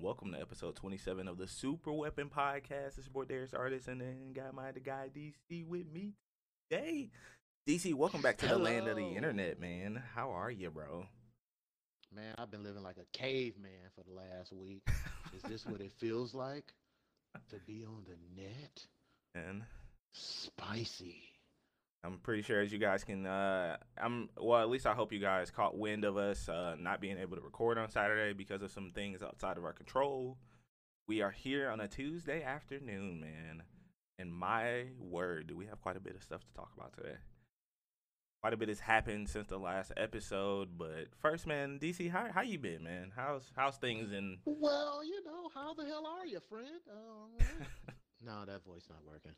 and welcome to episode 27 of the Super Weapon Podcast. It's your boy Darius Artist, and then got my the guy DC with me today. DC, welcome back to the land of the internet, man. How are you, bro? Man, I've been living like a caveman for the last week. Is this what it feels like to be on the net? And Spicy. I'm pretty sure, as you guys can, uh, I'm well. At least I hope you guys caught wind of us uh, not being able to record on Saturday because of some things outside of our control. We are here on a Tuesday afternoon, man. And my word, do we have quite a bit of stuff to talk about today? Quite a bit has happened since the last episode, but first, man, DC, how how you been, man? How's how's things in? Well, you know, how the hell are you, friend? Uh, no, that voice not working.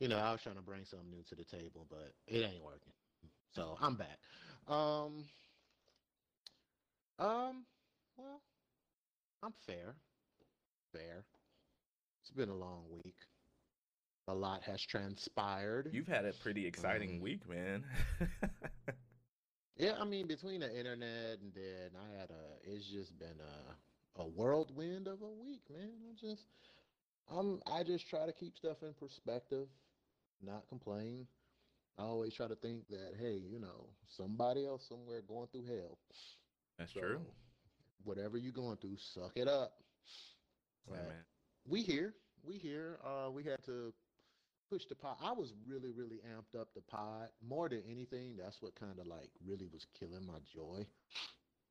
You know, I was trying to bring something new to the table, but it ain't working. So I'm back. Um, um, well, I'm fair. Fair. It's been a long week. A lot has transpired. You've had a pretty exciting Um, week, man. Yeah, I mean, between the internet and then I had a, it's just been a, a whirlwind of a week, man. I just, I'm, I just try to keep stuff in perspective, not complain. I always try to think that, hey, you know, somebody else somewhere going through hell. That's true. Whatever you're going through, suck it up. Yeah, But man. we here, we here. Uh, we had to push the pod. I was really, really amped up the pod more than anything. That's what kind of like really was killing my joy.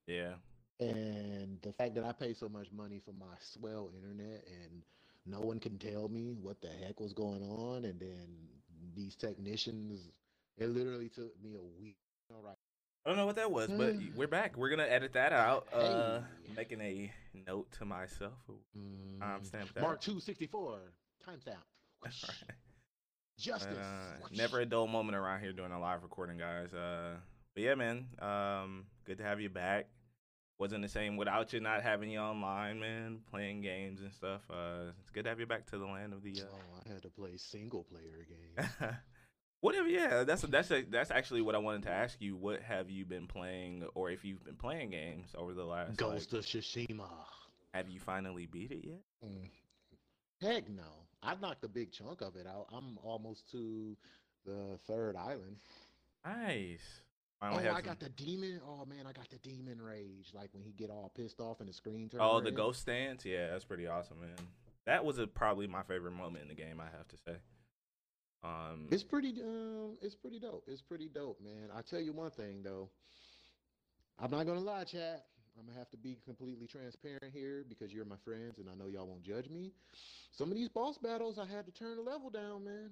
Yeah. And the fact that I pay so much money for my swell internet and no one can tell me what the heck was going on. And then these technicians, it literally took me a week. All right. I don't know what that was, but we're back. We're gonna edit that out. Uh, making a note to myself. Mm, stamped that. Mark 264, timestamp. Whoosh. Justice. Uh, never a dull moment around here doing a live recording, guys. Uh, but yeah, man. Um, good to have you back. Wasn't the same without you not having you online, man. Playing games and stuff. Uh, it's good to have you back to the land of the. Uh, Oh, I had to play single player games. Whatever, yeah, that's that's a, that's actually what I wanted to ask you. What have you been playing, or if you've been playing games over the last? like, Ghost of Tsushima. have you finally beat it yet? Mm. Heck no. I knocked a big chunk of it out. I'm almost to the third island. Nice. Oh, Finally have I some- got the demon. Oh man, I got the demon rage. Like when he get all pissed off and the screen turns. Oh, the ghost stance. Yeah, that's pretty awesome, man. That was a, probably my favorite moment in the game. I have to say. Um, It's pretty. Um, it's pretty dope. It's pretty dope, man. I tell you one thing though. I'm not gonna lie, chat. I'm gonna have to be completely transparent here because you're my friends and I know y'all won't judge me. Some of these boss battles, I had to turn the level down, man.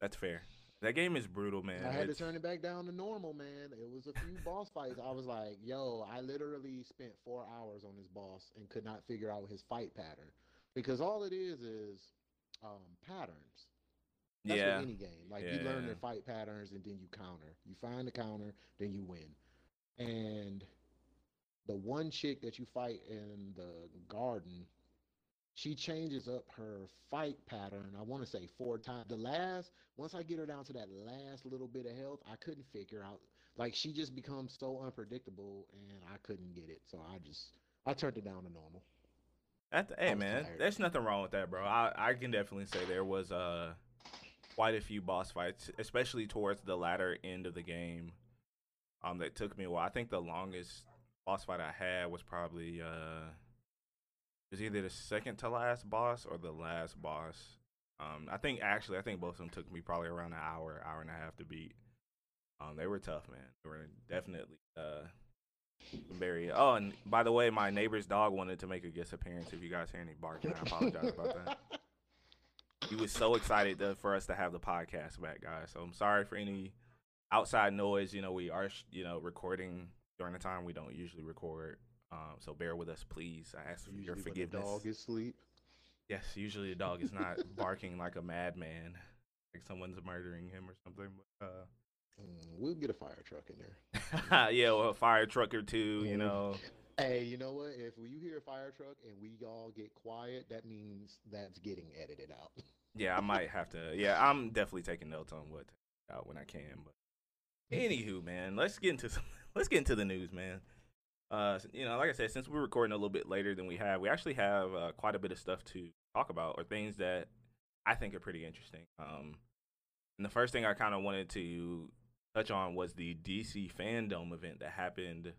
that's fair. That game is brutal, man. I had to turn it back down to normal, man. It was a few boss fights. I was like, yo, I literally spent four hours on this boss and could not figure out his fight pattern. Because all it is is um, patterns. That's yeah, any game. Like you learn Yeah. their fight patterns and then you counter. You find the counter, then you win. And the one chick that you fight in the garden, she changes up her fight pattern. I want to say four times. The last, once I get her down to that last little bit of health, I couldn't figure out. Like she just becomes so unpredictable, and I couldn't get it. So I just, I turned it down to normal. At the, hey, man, tired. there's nothing wrong with that, bro. I I can definitely say there was uh quite a few boss fights, especially towards the latter end of the game. Um, that took me a while. I think the longest boss fight I had was probably uh it was either the second to last boss or the last boss. Um, I think actually I think both of them took me probably around an hour, hour and a half to beat. Um, they were tough, man. They were definitely uh very. Oh, and by the way, my neighbor's dog wanted to make a guest appearance. If you guys hear any barking, I apologize about that. He was so excited to, for us to have the podcast back, guys. So I'm sorry for any outside noise. You know, we are, you know, recording during the time we don't usually record. Um, so bear with us, please. I ask for your Usually when the forgiveness. dog is asleep. Yes, usually the dog is not barking like a madman, like someone's murdering him or something. But, uh, Mm, we'll get a fire truck in there. yeah, well, a fire truck or two, you Mm. know. Hey, you know what? If you hear a fire truck and we all get quiet, that means that's getting edited out. Yeah, I might have to. Yeah, I'm definitely taking notes on what out when I can. But anywho, man, let's get into some. Let's get into the news, man. Uh, you know, like I said, since we're recording a little bit later than we have, we actually have uh, quite a bit of stuff to talk about, or things that I think are pretty interesting. Um, and the first thing I kind of wanted to touch on was the DC Fandom event that happened.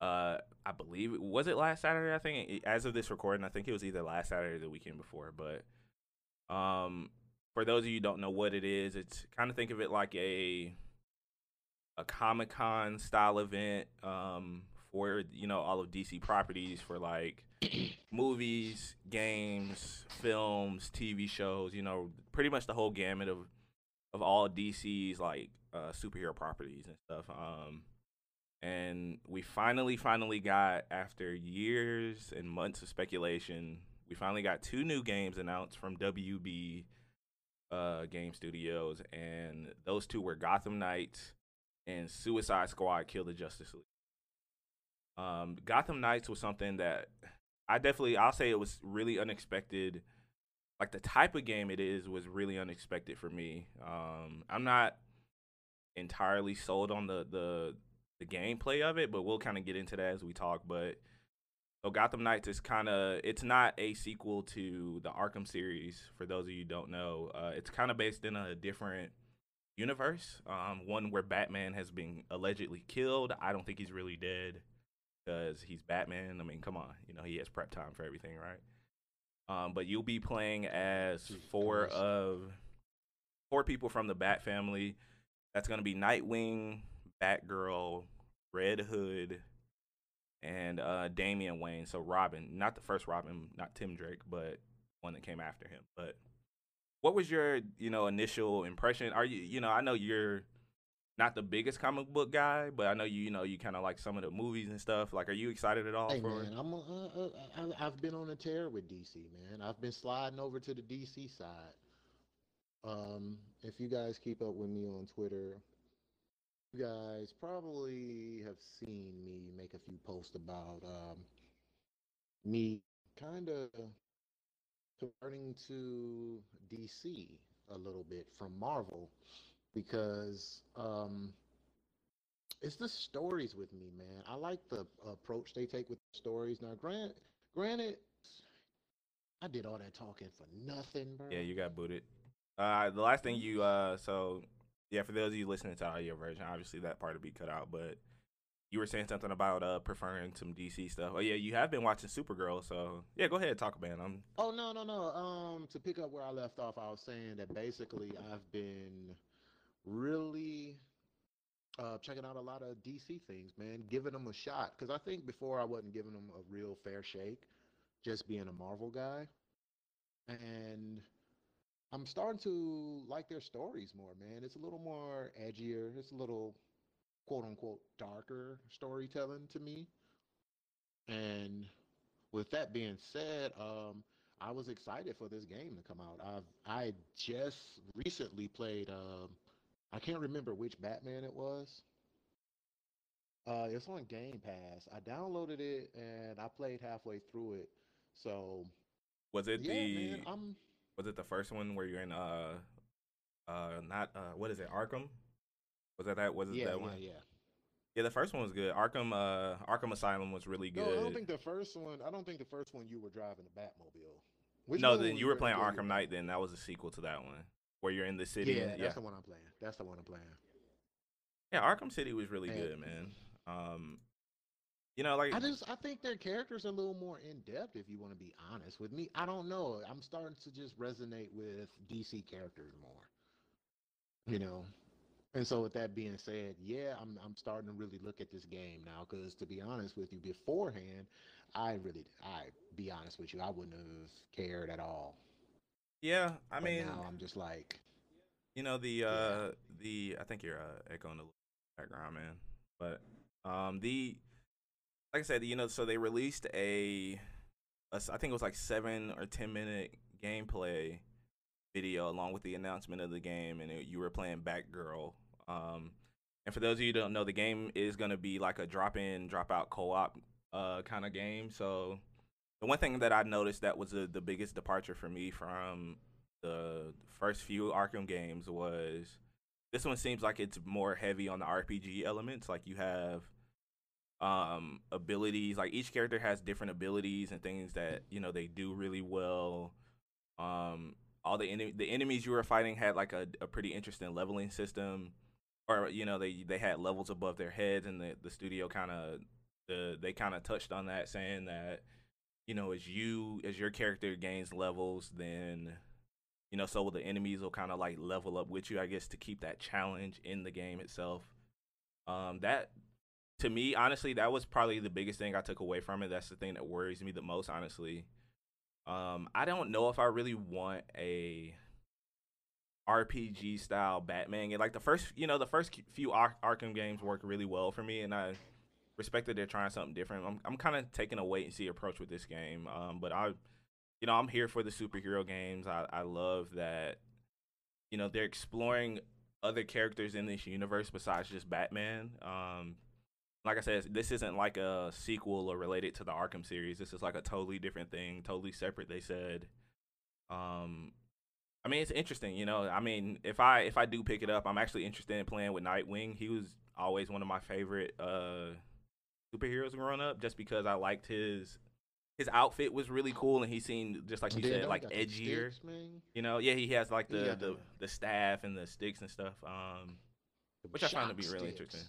Uh, I believe was it last Saturday. I think as of this recording, I think it was either last Saturday or the weekend before. But um, for those of you don't know what it is, it's kind of think of it like a a Comic Con style event um, for you know all of DC properties for like movies, games, films, TV shows. You know, pretty much the whole gamut of of all DC's like uh, superhero properties and stuff. Um, and we finally, finally got after years and months of speculation, we finally got two new games announced from WB uh, Game Studios, and those two were Gotham Knights and Suicide Squad: Kill the Justice League. Um, Gotham Knights was something that I definitely, I'll say, it was really unexpected. Like the type of game it is was really unexpected for me. Um, I'm not entirely sold on the the the gameplay of it, but we'll kind of get into that as we talk. But so Gotham Knights is kind of it's not a sequel to the Arkham series. For those of you don't know, uh, it's kind of based in a different universe, um, one where Batman has been allegedly killed. I don't think he's really dead because he's Batman. I mean, come on, you know he has prep time for everything, right? Um, but you'll be playing as four of four people from the Bat family. That's going to be Nightwing, Batgirl, Red Hood, and uh, Damian Wayne. So Robin, not the first Robin, not Tim Drake, but one that came after him. But what was your, you know, initial impression? Are you, you know, I know you're not the biggest comic book guy, but I know you, you know, you kind of like some of the movies and stuff. Like, are you excited at all? Hey for man, I'm uh, uh, I, I've been on a tear with DC, man. I've been sliding over to the DC side. Um, if you guys keep up with me on Twitter, you guys probably have seen me make a few posts about um, me kind of turning to DC a little bit from Marvel because um, it's the stories with me, man. I like the approach they take with the stories. Now, grant, granted, I did all that talking for nothing, bro. Yeah, you got booted. Uh, the last thing you uh, so yeah, for those of you listening to audio version, obviously that part will be cut out. But you were saying something about uh preferring some DC stuff. Oh yeah, you have been watching Supergirl, so yeah, go ahead, talk about it. I'm Oh no, no, no. Um, to pick up where I left off, I was saying that basically I've been really uh, checking out a lot of DC things, man, giving them a shot. Because I think before I wasn't giving them a real fair shake, just being a Marvel guy, and I'm starting to like their stories more, man. It's a little more edgier. It's a little quote unquote darker storytelling to me. And with that being said, um, I was excited for this game to come out. I've I just recently played. Um, I can't remember which Batman it was. Uh, it's on Game Pass. I downloaded it and I played halfway through it. So was it yeah, the man, I'm was it the first one where you're in uh uh not uh what is it Arkham? Was that that was it yeah, that yeah, one? yeah. Yeah, the first one was good. Arkham uh Arkham Asylum was really good. No, I don't think the first one. I don't think the first one you were driving the Batmobile. Which no, then you were playing? Arkham Knight. Then that was a sequel to that one, where you're in the city. Yeah, that's the one I'm playing. That's the one I'm playing. yeah. Arkham City was really And- good, man. Um, you know, like I just I think their characters are a little more in depth. If you want to be honest with me, I don't know. I'm starting to just resonate with DC characters more. You know, and so with that being said, yeah, I'm I'm starting to really look at this game now. Because to be honest with you, beforehand, I really I be honest with you, I wouldn't have cared at all. Yeah. I But mean, now I'm just like, you know the uh the I think you're uh, echoing the background, man. But um the like I said, you know, so they released a, a I think it was like seven or ten minute gameplay video along with the announcement of the game, and it, you were playing Batgirl. Um, and for those of you who don't know, the game is gonna be like a drop in, drop out co op uh kind of game. So the one thing that I noticed that was the the biggest departure for me from the first few Arkham games was this one seems like it's more heavy on the RPG elements. Like you have um, abilities. Like each character has different abilities and things that you know they do really well. Um, all the en- the enemies you were fighting had like a, a pretty interesting leveling system, or you know they they had levels above their heads, and the the studio kind of the they kind of touched on that, saying that you know as you as your character gains levels, then you know so the enemies will kind of like level up with you, I guess, to keep that challenge in the game itself. Um, that to me, honestly, that was probably the biggest thing I took away from it. That's the thing that worries me the most, honestly. Um, I don't know if I really want a RPG style Batman game. Like the first, you know, the first few Ar- Arkham games work really well for me, and I respect that they're trying something different. I'm I'm kind of taking a wait and see approach with this game. Um, but I, you know, I'm here for the superhero games. I I love that, you know, they're exploring other characters in this universe besides just Batman. Um, like I said, this isn't like a sequel or related to the Arkham series. This is like a totally different thing, totally separate. They said. Um, I mean, it's interesting, you know. I mean, if I if I do pick it up, I'm actually interested in playing with Nightwing. He was always one of my favorite uh superheroes growing up, just because I liked his his outfit was really cool, and he seemed just like you said, like edgier. sticks. You know, yeah, he has like the the, the- the staff and the sticks and stuff. Um, which I find to be really sticks. interesting.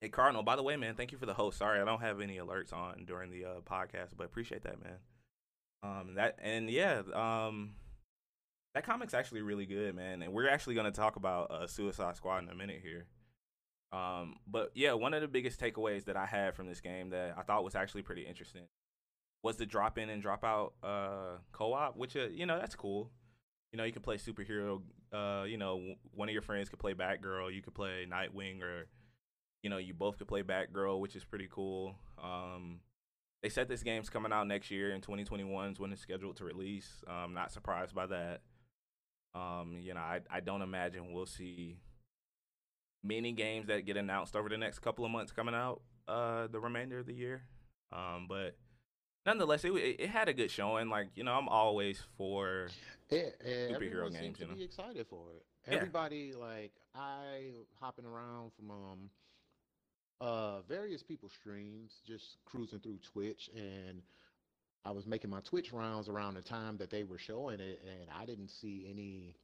Hey Cardinal, by the way, man, thank you for the host. Sorry, I don't have any alerts on during the uh, podcast, but appreciate that, man. Um, that and yeah, um, that comic's actually really good, man. And we're actually gonna talk about uh, Suicide Squad in a minute here. Um, but yeah, one of the biggest takeaways that I had from this game that I thought was actually pretty interesting was the drop in and drop out uh, co-op, which uh, you know that's cool. You know, you can play superhero. Uh, you know, one of your friends could play Batgirl. You could play Nightwing, or you know, you both could play Batgirl, which is pretty cool. Um, they said this game's coming out next year in 2021 is when it's scheduled to release. I'm not surprised by that. Um, you know, I I don't imagine we'll see many games that get announced over the next couple of months coming out uh the remainder of the year. Um, but nonetheless, it it, had a good showing. Like you know, I'm always for Yeah, and Superhero games, you know? be excited for it. Yeah. Everybody, like I, hopping around from um, uh, various people streams, just cruising through Twitch, and I was making my Twitch rounds around the time that they were showing it, and I didn't see any,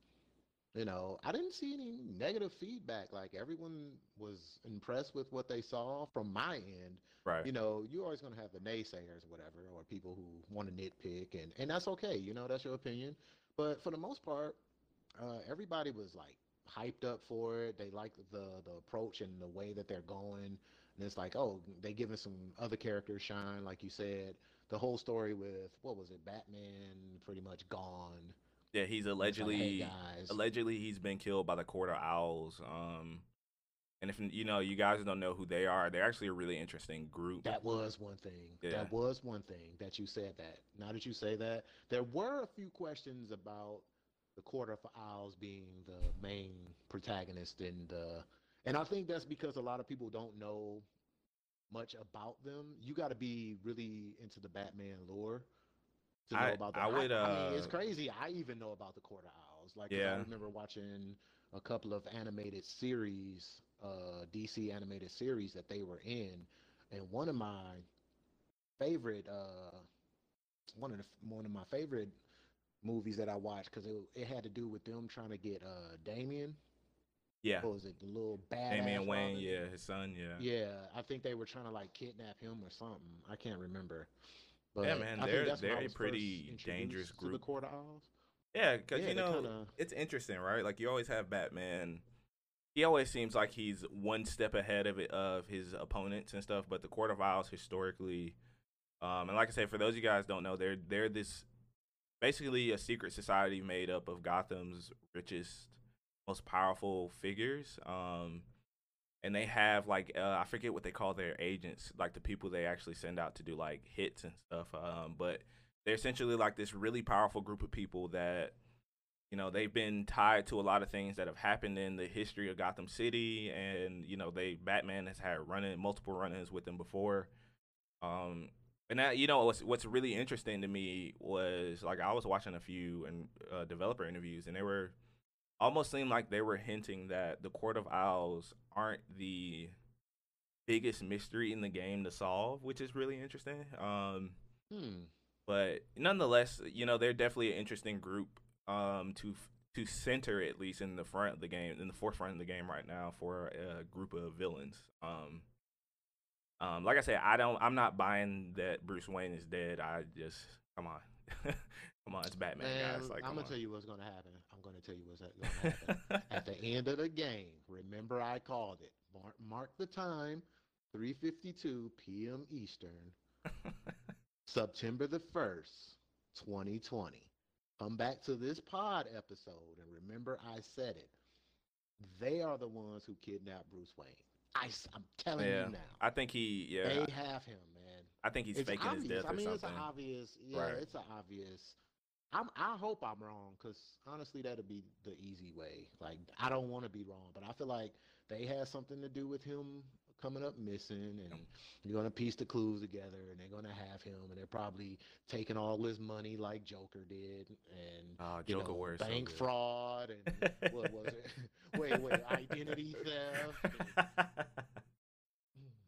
you know, I didn't see any negative feedback. Like everyone was impressed with what they saw from my end right. you know, you're always going to have the naysayers, or whatever, or people who want to nitpick, and and that's okay. You know, that's your opinion. But for the most part, uh, everybody was like hyped up for it. They liked the the approach and the way that they're going. And it's like, oh, they giving some other characters shine, like you said. The whole story with what was it, Batman, pretty much gone. Yeah, he's It's like, allegedly hey guys, allegedly he's been killed by the Court of Owls. Um, and if you know you guys don't know who they are, they're actually a really interesting group. That was one thing. Yeah. That was one thing that you said that. Now that you say that, there were a few questions about the Court of Owls being the main protagonist in the and I think that's because a lot of people don't know much about them. You got to be really into the Batman lore to know I- about that. I would, I, mean, it's uh, crazy. I even know about the of Owls. Like, Yeah. I remember watching a couple of animated series, uh, DC animated series that they were in, and one of my favorite, uh, one of the one of my favorite movies that I watched because it it had to do with them trying to get uh Damian. yeah, What was it? The little bad Damian Wayne, yeah, his son, yeah. yeah, I think they were trying to like kidnap him or something. I can't remember. But Yeah, man, they're- that's when I they're a pretty dangerous to the group. Court of Owls. Yeah, because Yeah, you know kinda- it's interesting, right? Like you always have Batman. He always seems like he's one step ahead of it of his opponents and stuff. But the Court of Owls historically, um, and like I said, for those of you guys don't know, they're they're this basically a secret society made up of Gotham's richest, most powerful figures. Um, and they have like uh, I forget what they call their agents, like the people they actually send out to do like hits and stuff. Um, but they're essentially like this really powerful group of people that you know they've been tied to a lot of things that have happened in the history of Gotham City, and you know they Batman has had running multiple run-ins with them before. Um, and that you know what's what's really interesting to me was like I was watching a few and uh, developer interviews, and they were almost seemed like they were hinting that the Court of Owls aren't the biggest mystery in the game to solve, which is really interesting. Um, Hmm. but nonetheless, you know, they're definitely an interesting group um, to to center at least in the front of the game, in the forefront of the game right now for a group of villains. Um, um, like I said, I don't, I'm not buying that Bruce Wayne is dead. I just come on, come on, it's Batman, Man, guys. Like, I'm gonna on. tell you what's gonna happen. I'm gonna tell you what's gonna happen. At the end of the game, remember I called it. Mark, mark the time, 3:52 p.m. Eastern, September the first, 2020. Come back to this pod episode and remember I said it. They are the ones who kidnapped Bruce Wayne. I, am telling yeah, you now. I think he, yeah, they have him, man. I think he's it's faking obvious. his death I or mean, it's something. an obvious. Yeah, Right. it's an obvious. I'm. I hope I'm wrong because honestly, that'd be the easy way. Like, I don't want to be wrong, but I feel like they had something to do with him coming up missing, and you're gonna piece the clues together, and they're gonna have him, and they're probably taking all his money like Joker did, and Oh, you Joker know, wears so bank good. fraud, and what was it? wait, wait, identity theft. and-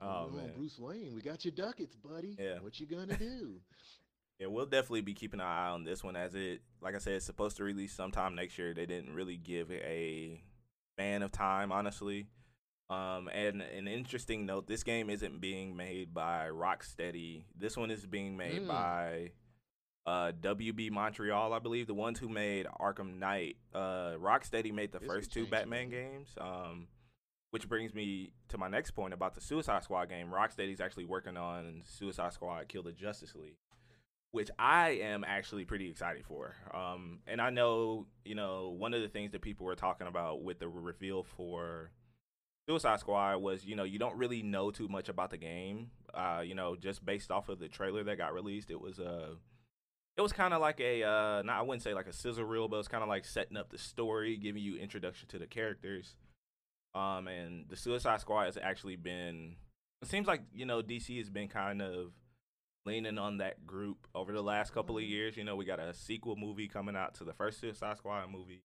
Oh, "Come on, man. Bruce Wayne, we got your ducats, buddy. Yeah. What you gonna do? Yeah, we'll definitely be keeping an eye on this one as it, like I said, it's supposed to release sometime next year. They didn't really give a span of time, honestly. Um, and an interesting note: this game isn't being made by Rocksteady. This one is being made Mm. by uh, WB Montreal, I believe, the ones who made Arkham Knight. Uh, Rocksteady made the This first two Batman game. games. Um, which brings me to my next point about the Suicide Squad game. Rocksteady's actually working on Suicide Squad: Kill the Justice League which I am actually pretty excited for. Um, and I know, you know, one of the things that people were talking about with the reveal for Suicide Squad was, you know, you don't really know too much about the game. Uh, you know, just based off of the trailer that got released, it was uh, it was kind of like a, uh, not I wouldn't say like a sizzle reel, but it was kind of like setting up the story, giving you introduction to the characters. Um, and the Suicide Squad has actually been. It seems like you know DC has been kind of leaning on that group over the last couple of years. You know, we got a sequel movie coming out to the first Suicide Squad movie.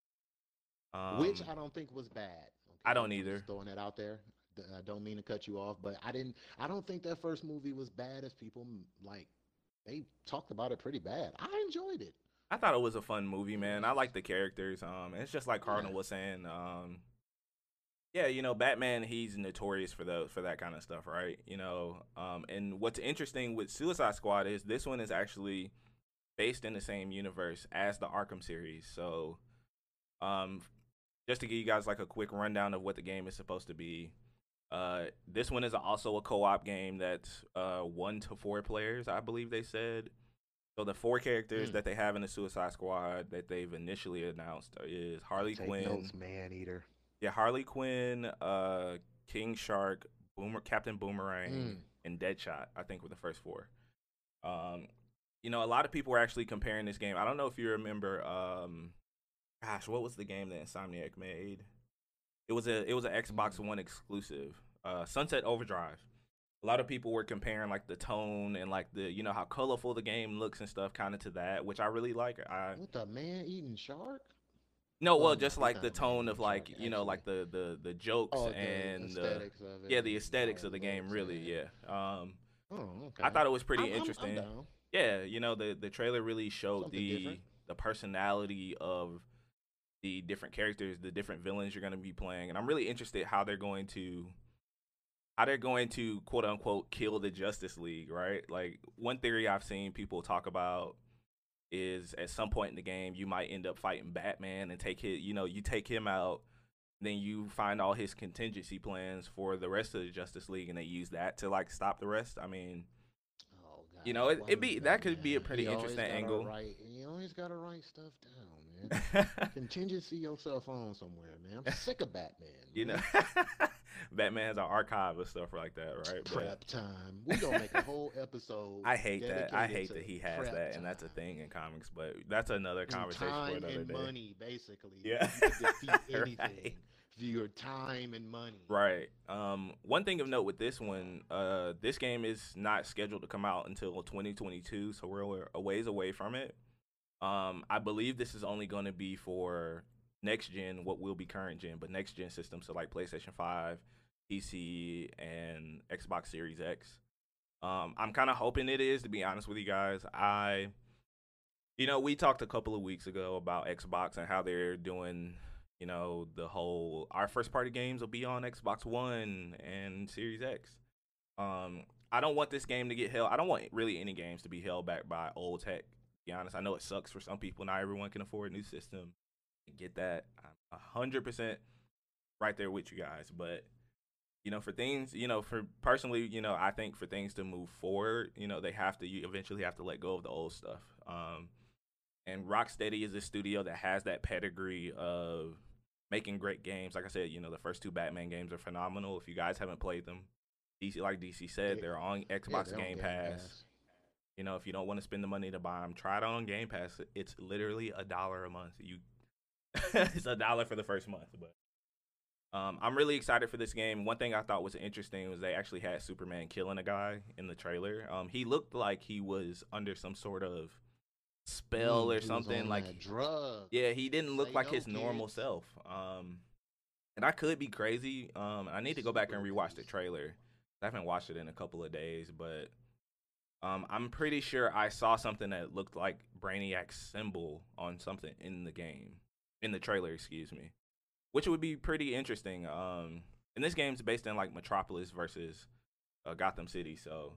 Um, which I don't think was bad. Okay? I don't either. Just throwing that out there. I don't mean to cut you off, but I didn't. I don't think that first movie was bad as people like. They talked about it pretty bad. I enjoyed it. I thought it was a fun movie, man. I like the characters. Um, it's just like Cardinal Yeah. was saying. Um, yeah, you know, Batman, he's notorious for the for that kind of stuff, right? You know, um, and what's interesting with Suicide Squad is this one is actually based in the same universe as the Arkham series. So, um, just to give you guys like a quick rundown of what the game is supposed to be. Uh, this one is also a co-op game that's uh one to four players, I believe they said. So the four characters Mm. that they have in the Suicide Squad that they've initially announced is Harley Take Quinn, notes, man eater. Yeah, Harley Quinn, uh, King Shark, Boomer, Captain Boomerang, Mm. and Deadshot. I think were the first four. Um, you know, a lot of people were actually comparing this game. I don't know if you remember. Um, gosh, what was the game that Insomniac made? It was a it was an Xbox Mm. One exclusive, uh, Sunset Overdrive. A lot of people were comparing like the tone and like the you know how colorful the game looks and stuff, kind of to that, which I really like. I What the man eating shark? No, well, Well, just like the tone of like you know like the the the jokes Oh, the and the aesthetics of it. yeah the aesthetics of the game really yeah um Oh, okay. i thought it was pretty I'm- I'm- I'm interesting down. yeah you know the the trailer really showed Something the different. the personality of the different characters the different villains you're going to be playing and i'm really interested how they're going to how they're going to quote unquote kill the justice league right like one theory i've seen people talk about is at some point in the game you might end up fighting batman and take his you know you take him out then you find all his contingency plans for the rest of the justice league and they use that to like stop the rest i mean Oh, God. You know, it- it'd be- that could be a pretty interesting angle. Write, you always got to write stuff down, man. Contingency yourself on somewhere, man. I'm sick of Batman. you know batman has an archive of stuff like that right But time. We gonna make a whole episode. i hate that i hate that he has prep that and that's a thing in comics but that's another And conversation for time another and day money, basically. Yeah. you can defeat anything Right. for your time and money. Right. Um, one thing of note with this one, uh, this game is not scheduled to come out until 2022, so we're a ways away from it. Um, I believe this is only going to be for next gen, what will be current gen, but next gen systems, so like PlayStation 5, PC and Xbox Series X. Um, I'm kind of hoping it is, to be honest with you guys. I, you know, we talked a couple of weeks ago about Xbox and how they're doing, you know, the whole our first party games will be on Xbox One and Series X. Um, I don't want this game to get held. I don't want really any games to be held back by old tech. Be honest, I know it sucks for some people. Not everyone can afford a new system. Get that. I'm hundred percent right there with you guys, but you know, for things, you know, for personally, you know, I think for things to move forward, you know, they have to you eventually have to let go of the old stuff. Um, and Rocksteady is a studio that has that pedigree of making great games. Like I said, you know, the first two Batman games are phenomenal. If you guys haven't played them, DC, like DC said, Yeah. they're on Yeah, Xbox they're on Game Pass. You know, if you don't want to spend the money to buy them, try it on Game Pass. It's literally a dollar a month. You, it's a dollar for the first month. But um, I'm really excited for this game. One thing I thought was interesting was they actually had Superman killing a guy in the trailer. Um, he looked like he was under some sort of spell Mm, or something. Like, drug. yeah, he didn't look like his normal self. Um, and I could be crazy. Um, I need to go back and rewatch the trailer. I haven't watched it in a couple of days, but um, I'm pretty sure I saw something that looked like Brainiac's symbol on something in the game, in the trailer, excuse me, which would be pretty interesting. Um, and this game's based in like Metropolis versus uh, Gotham City, so.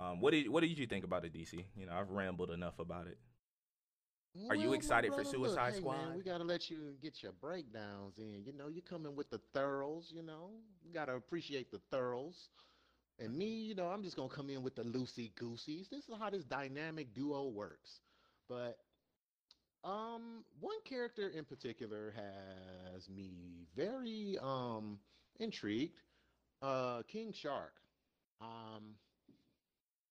Um, what did what did you think about it, DC? You know, I've rambled enough about it. Are you Well, excited for brother, Suicide hey, Squad? Man, we gotta let you get your breakdowns in. You know, you're coming with the thorough. You know, you gotta appreciate the thorougghs. And me, you know, I'm just gonna come in with the loosey gooseys. This is how this dynamic duo works. But um, one character in particular has me very um intrigued. Uh, King Shark. Um,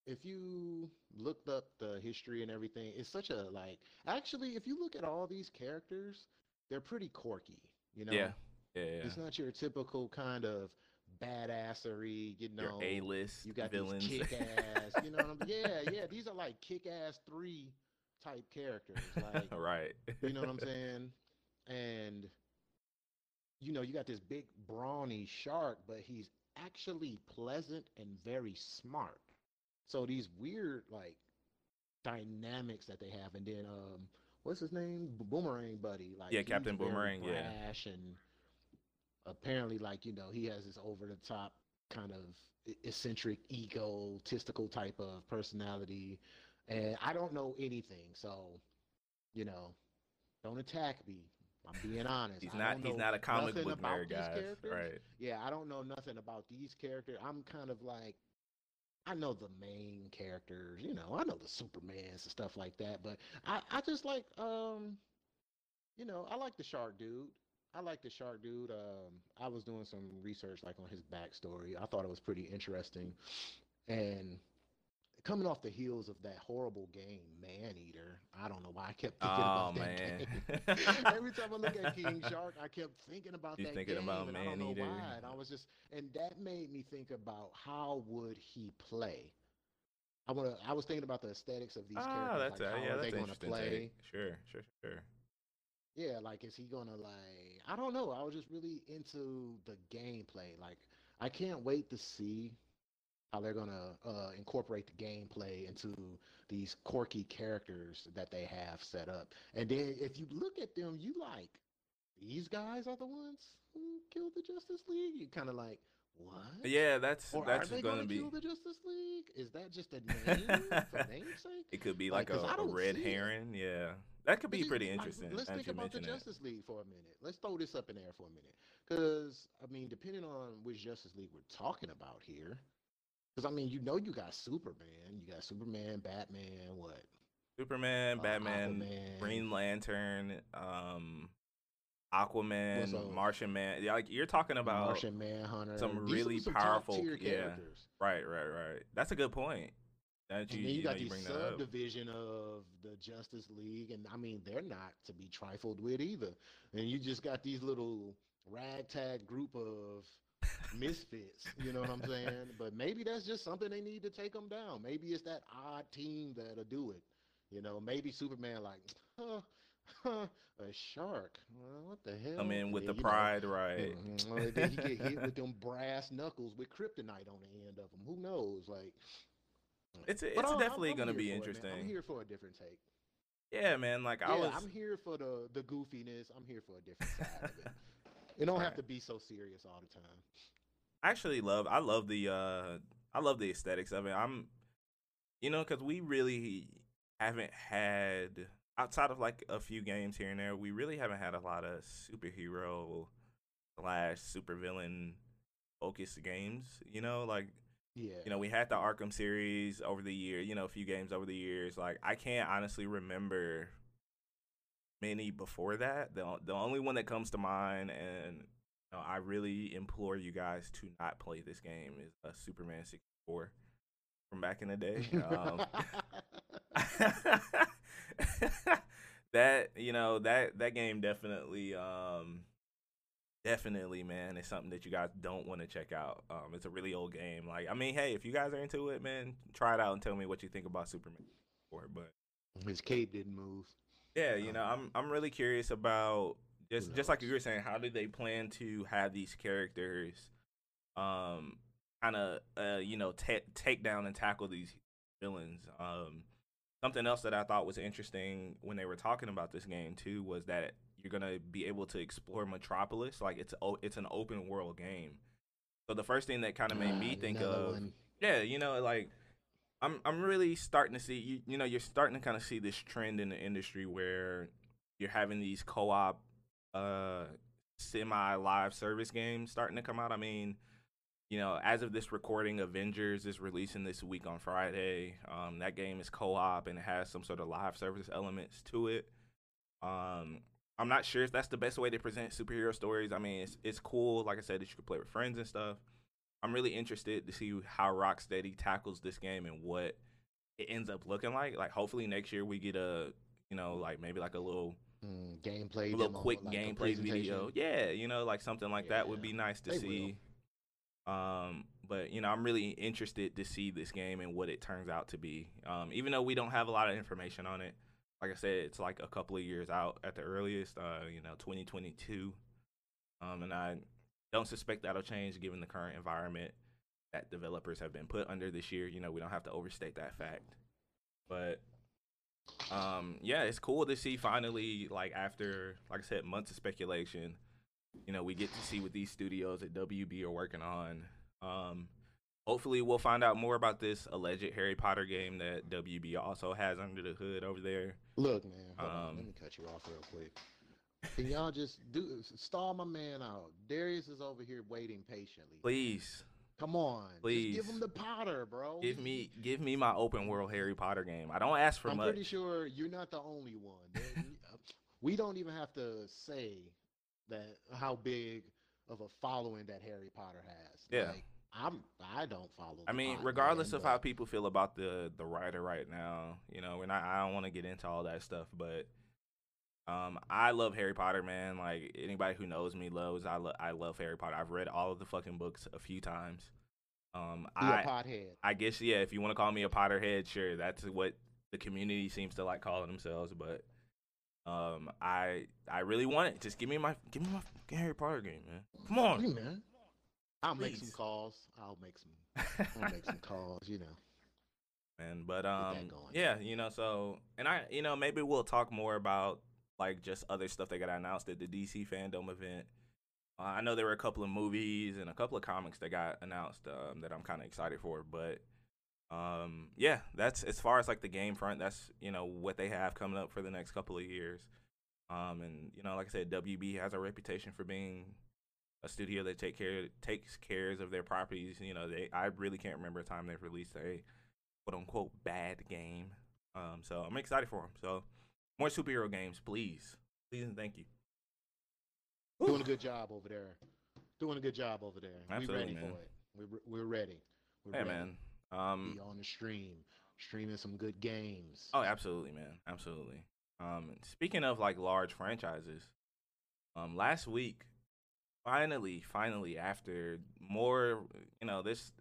if you looked up the history and everything, it's such a like. Actually, if you look at all these characters, they're pretty quirky. You know, Yeah, yeah, yeah. it's not your typical kind of badassery. You know, A list you got villains. these kick ass. You know what I'm? Yeah, yeah. These are like kick ass three type characters. Like right. you know what I'm saying? And you know, you got this big brawny shark, but he's actually pleasant and very smart. So these weird like dynamics that they have, and then um, what's his name? Boomerang Buddy. Like Yeah, Captain Boomerang, yeah. and apparently like you know he has this over the top kind of eccentric, egotistical type of personality. And I don't know anything, so you know, don't attack me. I'm being honest. He's not. He's not a comic book nerd, guys. Right. Yeah, I don't know nothing about these characters. I'm kind of like, I know the main characters, you know, I know the Supermans and stuff like that, but I, I just like, um, you know, I like the Shark Dude. I like the Shark Dude. Um, I was doing some research like on his backstory. I thought it was pretty interesting, and coming off the heels of that horrible game, Maneater. I don't know why I kept thinking Oh about that man. Every time I look at King Shark, I kept thinking about You that thinking game, about and I don't know why. And I was just, and that made me think about how would he play. I want to. I was thinking about the aesthetics of these ah, characters. that's like, uh, how yeah, are that's they going to interesting. play? Take. Sure, sure, sure. Yeah, like is he gonna like? I don't know. I was just really into the gameplay. Like, I can't wait to see how they're gonna uh, incorporate the gameplay into these quirky characters that they have set up. And then if you look at them, you like these guys are the ones who killed the Justice League. You kind of like what? Yeah, that's Or that's are they gonna gonna be. kill the Justice League? Is that just a name for namesake? It could be Like, like, a, a red it. herring. Yeah, that could be pretty interesting. let's now think that about the it. Justice League for a minute. Let's throw this up in there for a minute. Because, I mean, depending on which Justice League we're talking about here, because, I mean, you know, you got Superman, you got Superman, Batman, what? Superman, Uh, Batman, Aquaman. Green Lantern, um, Aquaman, so- Martian Man. Yeah, like you're talking about. Martian Manhunter. some really some powerful- yeah. characters. Right, right, right. That's a good point. That And you, then you, you, know, got you these bring that subdivision of the Justice League, and I mean they're not to be trifled with either. And you just got these little ragtag group of misfits. You know what I'm saying? But maybe that's just something they need to take them down. Maybe it's that odd team that'll do it. You know, maybe Superman like, huh, huh, a shark. Well, what the hell? Come in And with the then, you know, pride, right? Mm-hmm. Well, then he get hit with them brass knuckles with kryptonite on the end of them. Who knows? Like, It's but it's I'm- definitely I'm gonna be it, interesting. I'm here for a different take. Yeah, man. Like I yeah, was. I'm here for the the goofiness. I'm here for a different side of it. It don't have Right. to be so serious all the time. I actually love I love the uh I love the aesthetics of it. I'm you know cuz we really haven't had outside of like a few games here and there, we really haven't had a lot of superhero slash supervillain focused games, you know, like Yeah. you know, we had the Arkham series over the year, you know, a few games over the years. Like I can't honestly remember many before that. The the only one that comes to mind and you know, I really implore you guys to not play this game is uh, Superman 64 from back in the day. Um, that you know that that game definitely um definitely man it's something that you guys don't want to check out. Um it's a really old game. Like i mean hey if you guys are into it man try it out and tell me what you think about superman 4 but His cape didn't move. yeah you know? i'm i'm really curious about just just like you were saying how do they plan to have these characters um kind of uh you know ta take down and tackle these villains? Um something else that I thought was interesting when they were talking about this game too was that you're gonna be able to explore Metropolis. Like it's o- it's an open world game. So the first thing that kind of made me Ah, think of one. yeah, you know, like I'm I'm really starting to see you you know you're starting to kind of see this trend in the industry where you're having these co-op uh semi live service games starting to come out. I mean, you know, as of this recording, Avengers is releasing this week on Friday. Um, that game is co-op and it has some sort of live service elements to it. Um, I'm not sure if that's the best way to present superhero stories. I mean, it's it's cool, like I said, that you could play with friends and stuff. I'm really interested to see how Rocksteady tackles this game and what it ends up looking like. Like, hopefully next year we get a, you know, like maybe like a little Mm, gameplay, a little demo, quick like gameplay video. Yeah, you know, like something like that would be nice to see. Um, but you know, I'm really interested to see this game and what it turns out to be. Um, even though we don't have a lot of information on it, like I said, it's like a couple of years out at the earliest. Uh, you know, 2022. Um, and I don't suspect that'll change given the current environment that developers have been put under this year. You know, we don't have to overstate that fact. But um, yeah, it's cool to see finally, like after, like I said, months of speculation, you know, we get to see what these studios at WB are working on. Um, hopefully, we'll find out more about this alleged Harry Potter game that WB also has under the hood over there. Look, man, hold on, Um, let me cut you off real quick. Can y'all just do stall my man out? Darius is over here waiting patiently. Please Come on, Please. just give him the Potter, bro. give me give me my open world Harry Potter game. I don't ask for much. I'm pretty sure you're not the only one. We don't even have to say that how big of a following that Harry Potter has. Yeah. Like, I'm I don't follow. I mean, regardless man, of how people feel about the the writer right now, you know, and I, I don't want to get into all that stuff, but um, I love Harry Potter, man. Like anybody who knows me loves I lo- I love Harry Potter. I've read all of the fucking books a few times. Um, I pothead. I guess yeah, if you want to call me a Potterhead, sure, that's what the community seems to like calling themselves. But um, I I really want it. Just give me my give me my Harry Potter game, man. Come on. Hey, man. I'll make some calls. I'll make some. I'll make some calls. You know. And But um, yeah, you know, so and I, you know, maybe we'll talk more about like just other stuff that got announced at the DC fandom event. Uh, I know there were a couple of movies and a couple of comics that got announced um, that I'm kind of excited for, but um, yeah, that's as far as like the game front. That's you know what they have coming up for the next couple of years. Um, and you know, like I said, WB has a reputation for being a studio that take care takes cares of their properties. You know, they I really can't remember a time they've released a quote unquote bad game. Um, so I'm excited for them. So more superhero games, please, please and thank you. Doing a good job over there. Doing a good job over there. Absolutely, we ready man. for it. We're, we're ready. We're Hey ready. man. Um, Be on the stream, streaming some good games. Oh, absolutely, man. Absolutely. Um, speaking of like large franchises, um, last week, finally, finally, after more, you know, this,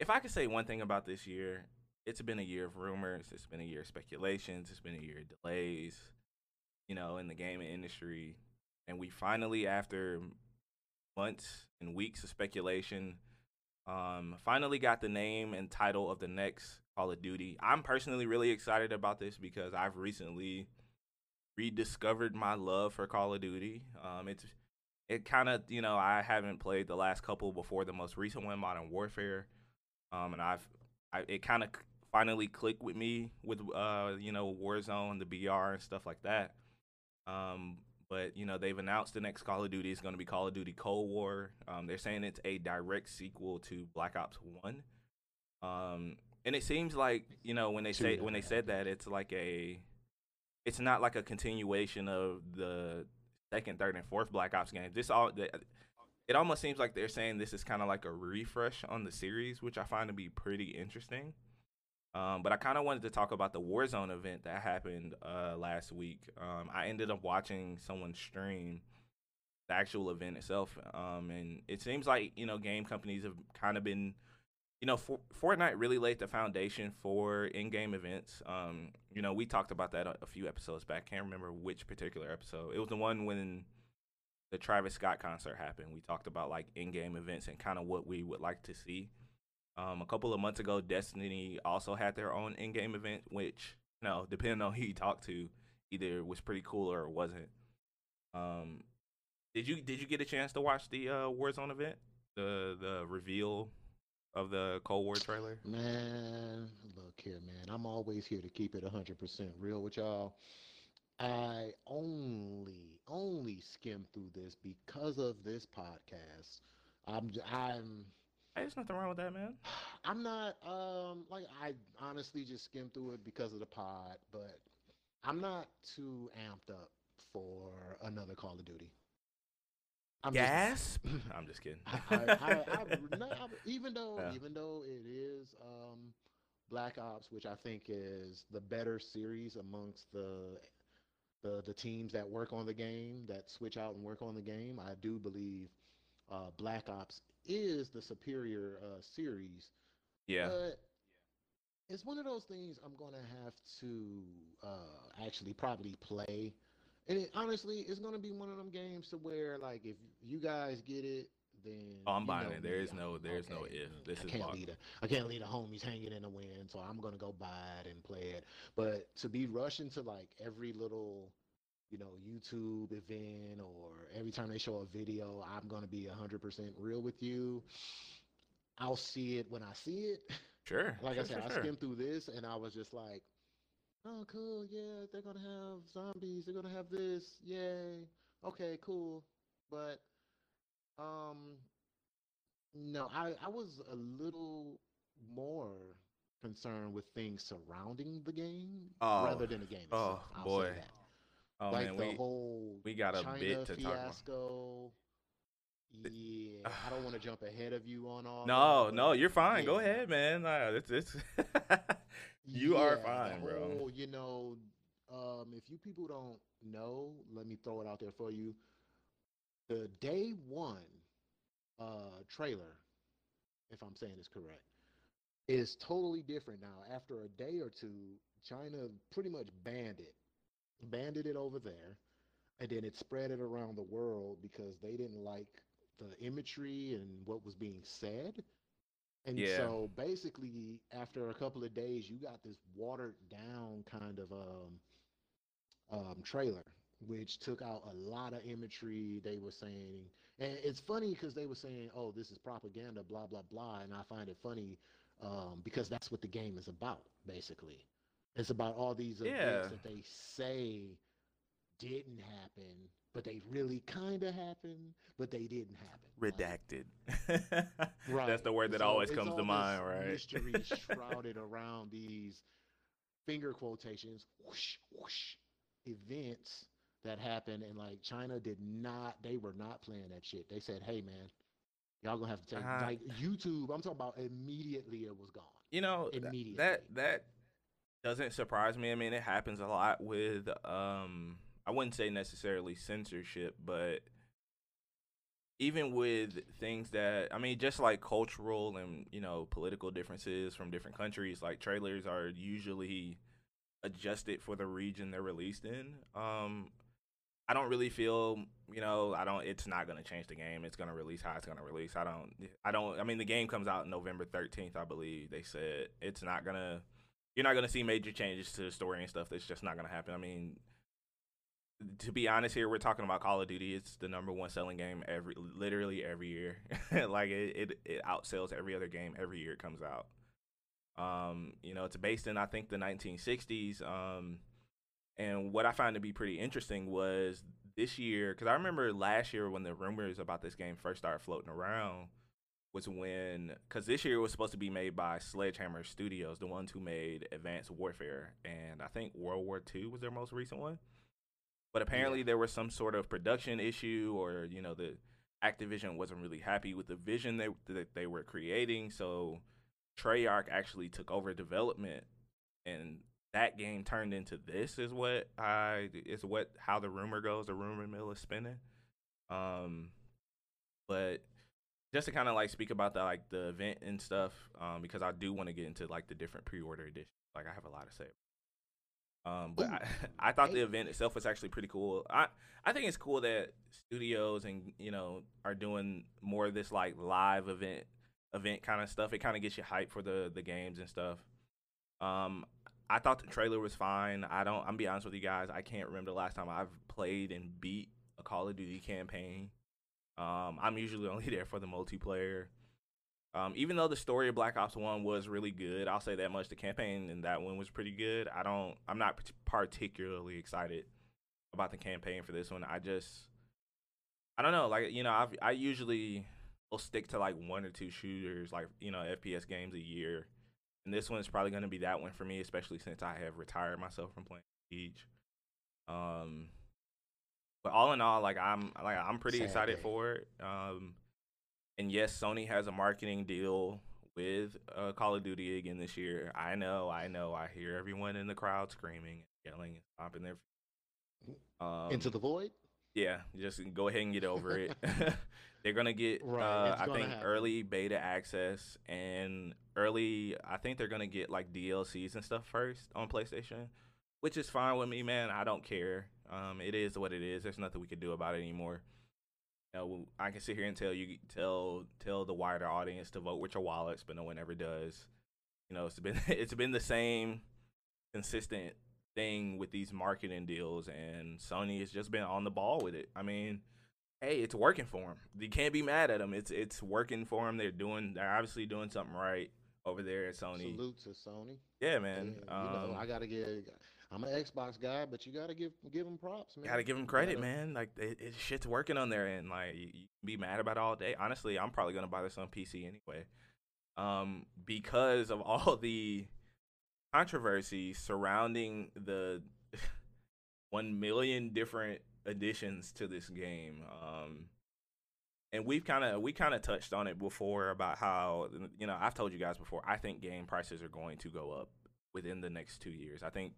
if I could say one thing about this year, it's been a year of rumors. It's been a year of speculations. It's been a year of delays. you know, in the gaming industry, and we finally, after months and weeks of speculation, um, finally got the name and title of the next Call of Duty. I'm personally really excited about this because I've recently rediscovered my love for Call of Duty. Um, it's it kind of you know I haven't played the last couple before the most recent one, Modern Warfare, um, and I've I, it kind of finally clicked with me with uh you know Warzone, the BR and stuff like that. Um, but you know they've announced the next Call of Duty is going to be Call of Duty Cold War. Um, they're saying it's a direct sequel to Black Ops One. Um, and it seems like you know when they say when they said that it's like a, it's not like a continuation of the second, third, and fourth Black Ops games. This all it almost seems like they're saying this is kind of like a refresh on the series, which I find to be pretty interesting. Um, but I kind of wanted to talk about the Warzone event that happened uh, last week. Um, I ended up watching someone stream the actual event itself, um, and it seems like you know game companies have kind of been, you know, for, Fortnite really laid the foundation for in-game events. Um, you know, we talked about that a, a few episodes back. Can't remember which particular episode. It was the one when the Travis Scott concert happened. We talked about like in-game events and kind of what we would like to see. Um, a couple of months ago, Destiny also had their own in-game event, which you know, depending on who you talk to, either was pretty cool or wasn't. Um, did you did you get a chance to watch the uh, Warzone event, the the reveal of the Cold War trailer? Man, look here, man. I'm always here to keep it 100% real with y'all. I only only skimmed through this because of this podcast. I'm I'm Hey, there's nothing wrong with that, man. I'm not um like I honestly just skimmed through it because of the pod, but I'm not too amped up for another Call of Duty. I'm Gasp! Just, I'm just kidding. I, I, I, no, even though yeah. even though it is um, Black Ops, which I think is the better series amongst the the the teams that work on the game that switch out and work on the game, I do believe uh, Black Ops is the superior uh, series. Yeah. But it's one of those things I'm going to have to uh, actually probably play. And it, honestly, it's going to be one of them games to where, like, if you guys get it, then oh, I'm buying it. There is no, there's okay, no if. This I is can't leave the, I can't leave the homies hanging in the wind, so I'm gonna go buy it and play it. But to be rushing to like every little you know, YouTube event or every time they show a video, I'm going to be 100% real with you. I'll see it when I see it. Sure. like sure, I said, sure, I sure. skimmed through this and I was just like, oh, cool. Yeah, they're to have zombies. They're to have this. Yay. Okay, cool. But, um, no, I, I was a little more concerned with things surrounding the game oh, rather than the game itself. Oh, boy. Oh like man, the we whole we got a China bit to fiasco. talk about. Yeah, I don't want to jump ahead of you on all. No, that, no, you're fine. yeah. Go ahead, man. Uh, it's, it's you yeah, are fine, bro. You know, um, if you people don't know, let me throw it out there for you. The day one uh, trailer, if I'm saying this correct, is totally different now. After a day or two, China pretty much banned it banded it over there, and then it spread it around the world because they didn't like the imagery and what was being said. And yeah. so basically, after a couple of days, you got this watered down kind of um, um, trailer, which took out a lot of imagery. They were saying, and it's funny because they were saying, "Oh, this is propaganda," blah blah blah, and I find it funny um, because that's what the game is about, basically. It's about all these events Yeah. that they say didn't happen, but they really kind of happened, but they didn't happen. Like, Redacted. right. That's the word that So always comes to mind, right? Mystery shrouded around these finger quotations, whoosh, whoosh, events that happened, and like China did not, they were not playing that shit. They said, "Hey, man, y'all gonna have to take Uh, like YouTube." I'm talking about immediately it was gone. You know Immediately. that that doesn't surprise me. I mean, it happens a lot with um I wouldn't say necessarily censorship, but even with things that I mean, just like cultural and you know political differences from different countries, like trailers are usually adjusted for the region they're released in. Um, I don't really feel, you know, I don't. It's not going to change the game. It's going to release how it's going to release. I don't. I don't. I mean, the game comes out November thirteenth, I believe. They said it's not gonna. You're not gonna see major changes to the story and stuff. That's just not gonna happen. I mean, to be honest, here we're talking about Call of Duty. It's the number one selling game every, literally every year. like it, it, it outsells every other game every year it comes out. Um, you know, it's based in I think the 1960s. Um and what I found to be pretty interesting was this year, because I remember last year when the rumors about this game first started floating around, was when, because this year it was supposed to be made by Sledgehammer Studios, the ones who made Advanced Warfare, and I think World War II was their most recent one. But apparently yeah. there was some sort of production issue, or you know, the Activision wasn't really happy with the vision they, that they were creating, so Treyarch actually took over development and that game turned into this is what I is what how the rumor goes. The rumor mill is spinning. Um, but just to kind of like speak about the like the event and stuff, um, because I do want to get into like the different pre-order editions. Like I have a lot to say. Um, but I, I thought the event itself was actually pretty cool. I I think it's cool that studios and you know are doing more of this like live event event kind of stuff. It kind of gets you hyped for the the games and stuff. Um, I thought the trailer was fine. I don't. I'm be honest with you guys. I can't remember the last time I've played and beat a Call of Duty campaign. Um, I'm usually only there for the multiplayer. Um, even though the story of Black Ops One was really good, I'll say that much. The campaign in that one was pretty good. I don't. I'm not particularly excited about the campaign for this one. I just. I don't know. Like you know, I I usually will stick to like one or two shooters, like you know, FPS games a year and this one's probably going to be that one for me, especially since I have retired myself from playing Siege. Um, but all in all, like I'm like I'm pretty excited for it. Um, and yes, Sony has a marketing deal with uh, Call of Duty again this year. I know, I know. I hear everyone in the crowd screaming, yelling, and stomping their um, into the void. Yeah, just go ahead and get over it. They're gonna get, right, uh, I think, happen. early beta access and early. I think they're gonna get like DLCs and stuff first on PlayStation, which is fine with me, man. I don't care. Um, it is what it is. There's nothing we can do about it anymore. You know, I can sit here and tell you, tell tell the wider audience to vote with your wallets, but no one ever does. You know, it's been it's been the same consistent thing with these marketing deals, and Sony has just been on the ball with it. I mean hey, it's working for them. You can't be mad at them. It's it's working for them. They're doing. They're obviously doing something right over there at Sony. Salute to Sony. Yeah, man. Yeah, you know, um, I gotta give. I'm an Xbox guy, but you gotta give give them props, man. Gotta give them credit, man. Like it, it, shit's working on their end. Like you, you can be mad about all day. Honestly, I'm probably gonna buy this on PC anyway, um, because of all the controversy surrounding the one million different additions to this game. Um, and we've kind of we kind of touched on it before about how you know I've told you guys before. I think game prices are going to go up within the next two years. I think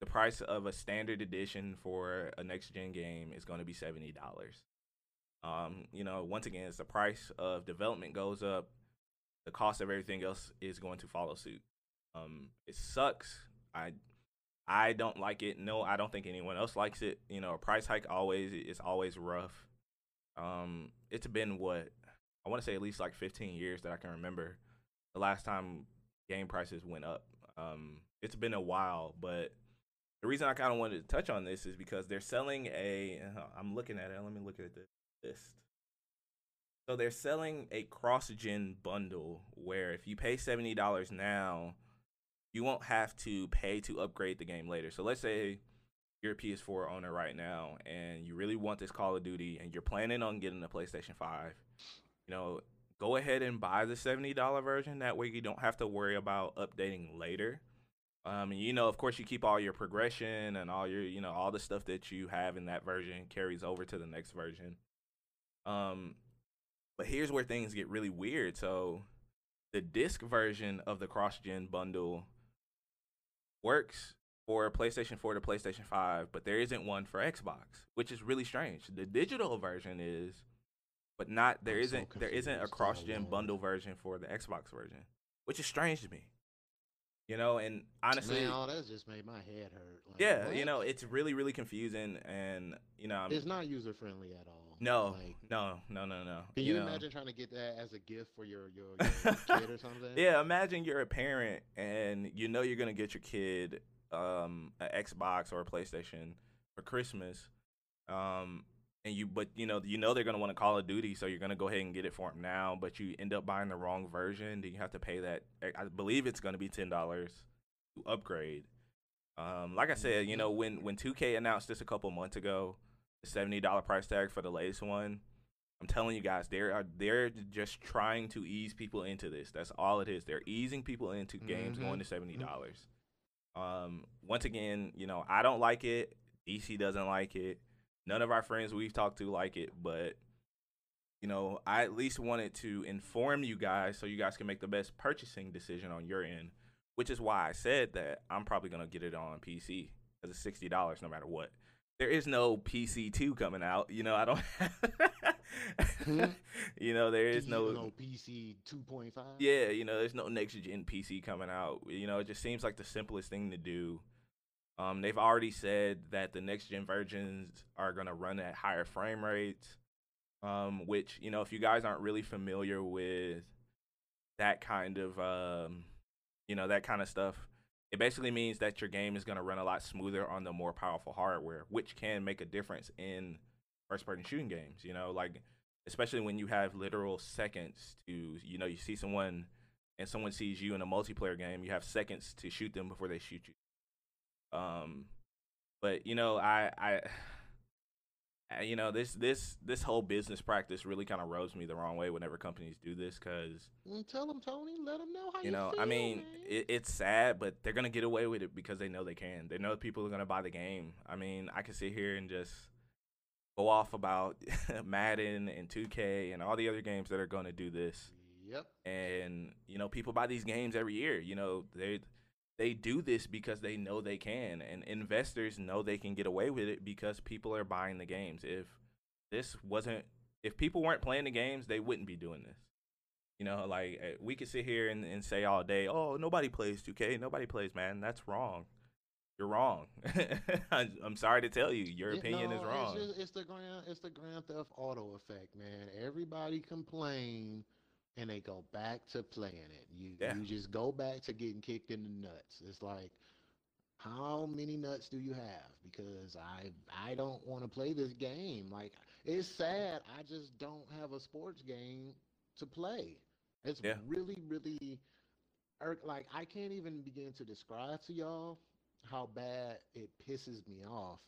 the price of a standard edition for a next gen game is going to be seventy dollars. Um, you know, once again, as the price of development goes up, the cost of everything else is going to follow suit. Um, it sucks. I I don't like it. No, I don't think anyone else likes it. You know, a price hike always is always rough. Um, it's been what I want to say at least like 15 years that I can remember the last time game prices went up. Um, it's been a while, but the reason I kind of wanted to touch on this is because they're selling a. Uh, I'm looking at it. Let me look at the list. So they're selling a cross-gen bundle where if you pay seventy dollars now you won't have to pay to upgrade the game later. So let's say you're a PS4 owner right now and you really want this Call of Duty and you're planning on getting a PlayStation 5. You know, go ahead and buy the $70 version. That way you don't have to worry about updating later. Um, and you know, of course, you keep all your progression and all your, you know, all the stuff that you have in that version carries over to the next version. Um, but here's where things get really weird. So, the disc version of the cross gen bundle works for PlayStation 4 to PlayStation 5, but there isn't one for Xbox, which is really strange. The digital version is, but not there not there isn't a cross gen bundle version for the Xbox version, which is strange to me. You know, and honestly, Man, all that just made my head hurt. Like, yeah, you know, it's really really confusing, and you know, I'm, it's not user friendly at all. no, Like, no, no, no, no. can you, know. imagine trying to get that as a gift for your your, your kid or something? Yeah, imagine you're a parent and you know you're gonna get your kid um an Xbox or a PlayStation for Christmas, um, and you but you know you know they're gonna want to Call of Duty, so you're gonna go ahead and get it for them now, but you end up buying the wrong version. Then you have to pay that. I believe it's gonna be ten dollars to upgrade. Um, like I said, you know when when 2K announced this a couple months ago, the seventy dollar price tag for the latest one. I'm telling you guys, they're they're just trying to ease people into this. That's all it is. They're easing people into games Mhm. going to seventy dollars. Um, once again, you know, I don't like it. DC doesn't like it. None of our friends we've talked to like it, but you know, I at least wanted to inform you guys so you guys can make the best purchasing decision on your end. Which is why I said that I'm probably gonna get it on PC because it's sixty dollars no matter what. There is no PC two coming out. You know, I don't. Hmm? you know, there is no. PC 2.5. Yeah, you know, there's no next gen PC coming out. You know, it just seems like the simplest thing to do. Um, they've already said that the next gen versions are gonna run at higher frame rates. Um, which you know, if you guys aren't really familiar with that kind of um, you know, that kind of stuff, it basically means that your game is gonna run a lot smoother on the more powerful hardware, which can make a difference in first person shooting games. You know, like especially when you have literal seconds to you know you see someone and someone sees you in a multiplayer game you have seconds to shoot them before they shoot you um but you know i i I- you know this this this whole business practice really kind of rubs me the wrong way whenever companies do this because Mm, Tell them, Tony. Let them know how you, you know feel, i mean it, it's sad but they're gonna get away with it because they know they can they know people are gonna buy the game i mean i can sit here and just go off about madden and 2k and all the other games that are gonna do this Yep. and you know people buy these games every year you know they they do this because they know they can and investors know they can get away with it because people are buying the games. If this wasn't if people weren't playing the games they wouldn't be doing this. You know like eh, we could sit here and, and say all day oh nobody plays 2k nobody plays man. That's wrong. You're wrong. I'm sorry to tell you your opinion is wrong It's, just, it's the grand, it's the Grand Theft Auto effect, man. Everybody complain, and they go back to playing it. You Yeah. you just go back to getting kicked in the nuts. It's like, how many nuts do you have? Because I I don't want to play this game. Like it's sad. I just don't have a sports game to play. It's Yeah. really really, like I can't even begin to describe to y'all how bad it pisses me off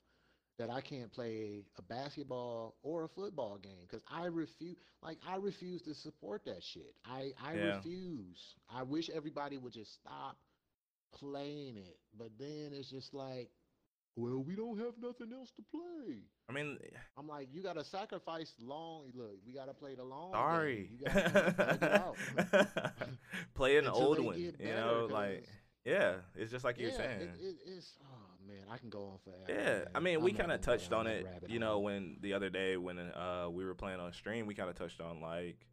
that I can't play a basketball or a football game because I refuse. Like I refuse to support that shit. I I Yeah. refuse. I wish everybody would just stop playing it. But then it's just like, well, we don't have nothing else to play. i mean I'm like, you gotta sacrifice long. Look, we gotta play the long. sorry Game. You gotta thug it out. play an old one you know like yeah it's just like you're saying It, it, it's oh man, I can go on forever. Yeah, man. I mean, we kind of touched on it, you know, hole. when the other day when uh we were playing on stream, we kind of touched on like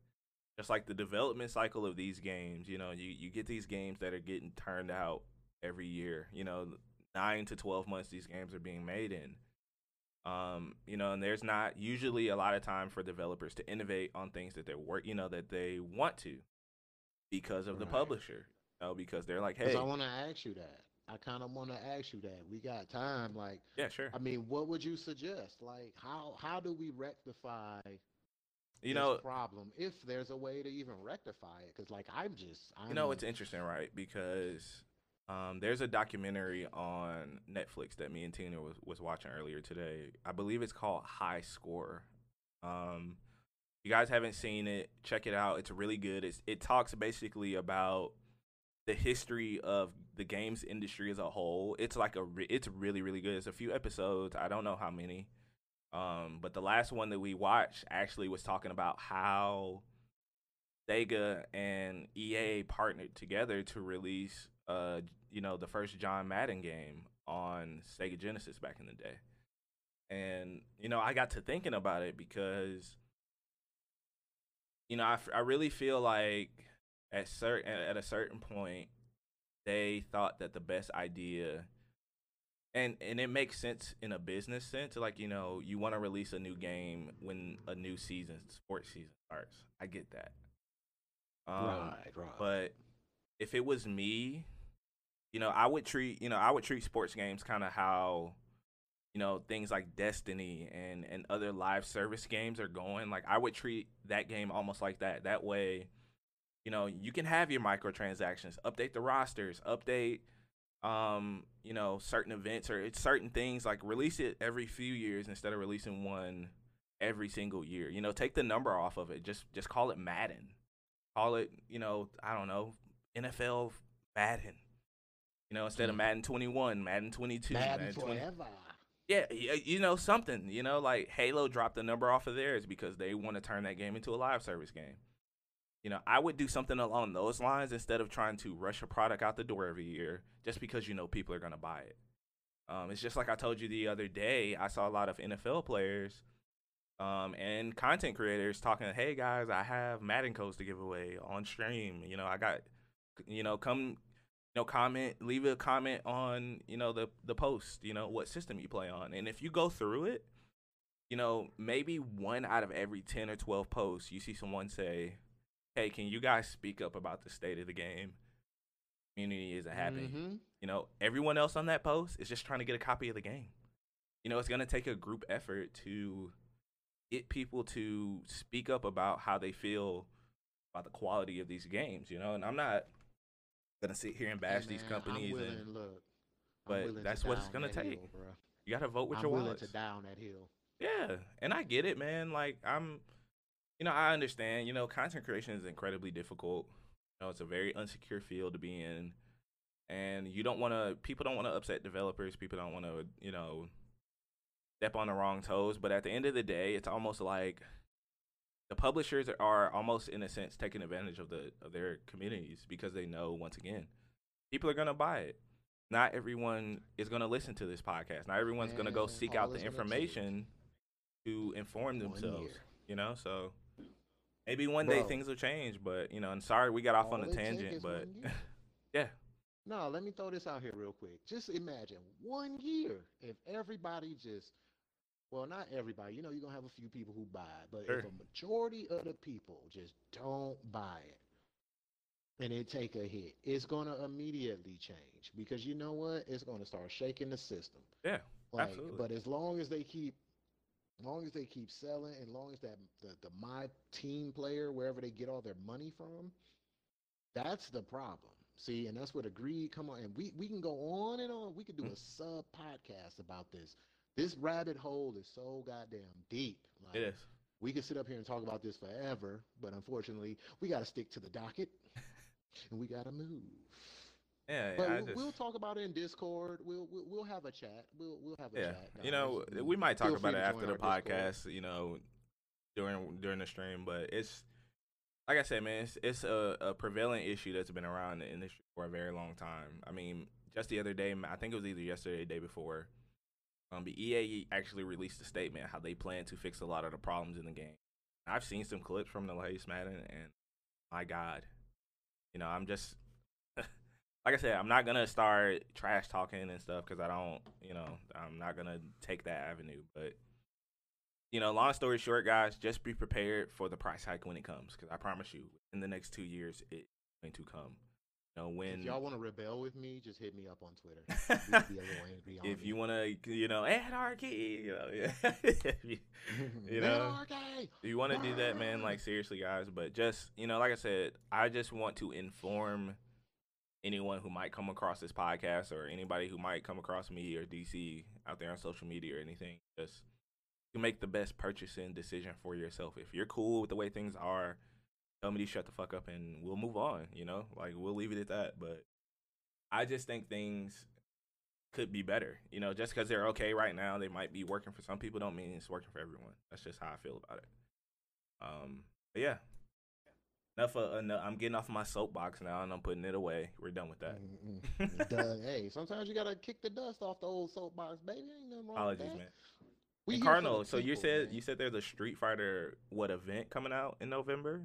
just like the development cycle of these games. You know, you you get these games that are getting turned out every year. You know, nine to twelve months these games are being made in. Um, you know, and there's not usually a lot of time for developers to innovate on things that they're work, you know, that they want to because of the Right. publisher. You know, because they're like, hey, I want to ask you that. I kind of want to ask you that. We got time. Like, yeah, sure. I mean, what would you suggest? Like, how how do we rectify You know, problem if there's a way to even rectify it? Because like, I'm just, I'm, You know, it's interesting, right? Because um, there's a documentary on Netflix that me and Tina was, was watching earlier today. I believe it's called High Score. Um, you guys haven't seen it, check it out. It's really good. It's, it talks basically about the history of the games industry as a whole. It's like a re- it's really really good. It's a few episodes. I don't know how many. Um, but the last one that we watched actually was talking about how Sega and EA partnered together to release uh you know the first John Madden game on Sega Genesis back in the day. And you know, I got to thinking about it because you know, I, I really feel like at certain at a certain point they thought that the best idea and and it makes sense in a business sense like you know you want to release a new game when a new season sports season starts. I get that. Um, right, right. but if it was me you know i would treat you know i would treat sports games kind of how you know things like destiny and and other live service games are going. Like i would treat that game almost like that. That way you know you can have your microtransactions update the rosters update um you know certain events or it's certain things like release it every few years instead of releasing one every single year you know take the number off of it just just call it madden call it you know i don't know nfl madden you know instead of Mhm. madden 21 madden 22 Madden 20 forever. yeah, you know something. You know, like Halo dropped the number off of theirs because they want to turn that game into a live service game. You know, I would do something along those lines instead of trying to rush a product out the door every year just because you know people are gonna buy it. Um, it's just like I told you the other day. I saw a lot of NFL players um, and content creators talking. Hey guys, I have Madden codes to give away on stream. You know, I got, you know, come you know, comment, leave a comment on, you know, the the post, you know, what system you play on. And if you go through it, you know, maybe one out of every 10 or 12 posts, you see someone say, "Hey, can you guys speak up about the state of the game? Community isn't happy." Mhm. You know, everyone else on that post is just trying to get a copy of the game. You know, it's going to take a group effort to get people to speak up about how they feel about the quality of these games, you know? And I'm not going to sit here and bash Hey, these companies willing, and look, but to that's what it's gonna take. hill, you got to vote with I'm your willing wallets. to down that hill. Yeah, and I get it, man. Like I'm, you know, I understand. You know, content creation is incredibly difficult. You know, it's a very unsecure field to be in, and you don't want to. People don't want to upset developers. People don't want to, you know, step on the wrong toes. But at the end of the day, it's almost like the publishers are almost, in a sense, taking advantage of the of their communities because they know once again, people are gonna buy it. Not everyone is gonna listen to this podcast. Not everyone's gonna go seek out the it's gonna take information to inform themselves. You know, so maybe one day things will change. But you know, and sorry we got off on a tangent, but yeah, No, let me throw this out here real quick. Just imagine one year if everybody just, well, not everybody. You know, you're gonna have a few people who buy it, but Sure. if a majority of the people just don't buy it, and it take a hit, it's gonna immediately change because you know what? It's gonna start shaking the system. yeah, Like, Absolutely. but as long as they keep, as long as they keep selling, and long as that the, the my team player wherever they get all their money from, that's the problem. See, and that's where the greed come on. And we we can go on and on. We could do Mhm. a sub podcast about this. This rabbit hole is so goddamn deep. Like, it is. we could sit up here and talk about this forever, but unfortunately, we got to stick to the docket, and we got to move. Yeah, But we'll, just, we'll talk about it in Discord. We'll we'll, we'll have a chat. We'll we'll have a yeah, chat. you know, we might talk feel about it after the our Discord. podcast. You know, during during the stream, but it's like I said, man, it's, it's a, a prevalent issue that's been around the industry for a very long time. I mean, just the other day, I think it was either yesterday or the day before, um, the EA actually released a statement how they plan to fix a lot of the problems in the game. I've seen some clips from the latest Madden, and my God, you know, I'm just like I said, I'm not gonna start trash talking and stuff because I don't, you know, I'm not gonna take that avenue. But you know, long story short, guys, just be prepared for the price hike when it comes because I promise you, in the next two years, it's going to come. You know, when If y'all want to rebel with me, just hit me up on Twitter. We be angry if you want to, you know, anarchy, you know, yeah. You- you know, you want to do that, man, like seriously, guys. But just you know, like I said, I just want to inform anyone who might come across this podcast or anybody who might come across me or DC out there on social media or anything. Just to make the best purchasing decision for yourself. If you're cool with the way things are, tell me to shut the fuck up and we'll move on. You know, like we'll leave it at that. But I just think things could be better. You know, just because they're okay right now, they might be working for some people. Don't mean it's working for everyone. That's just how I feel about it. Um, yeah, enough. Of, enough I'm getting off my soapbox now, and I'm putting it away. We're done with that. Mm, mm, mm. Hey, sometimes you gotta kick the dust off the old soapbox, baby. Ain't nothing wrong Apologies, with that. man. We And here for the Cardinal, so you said man. you said there's a Street Fighter what event coming out in November?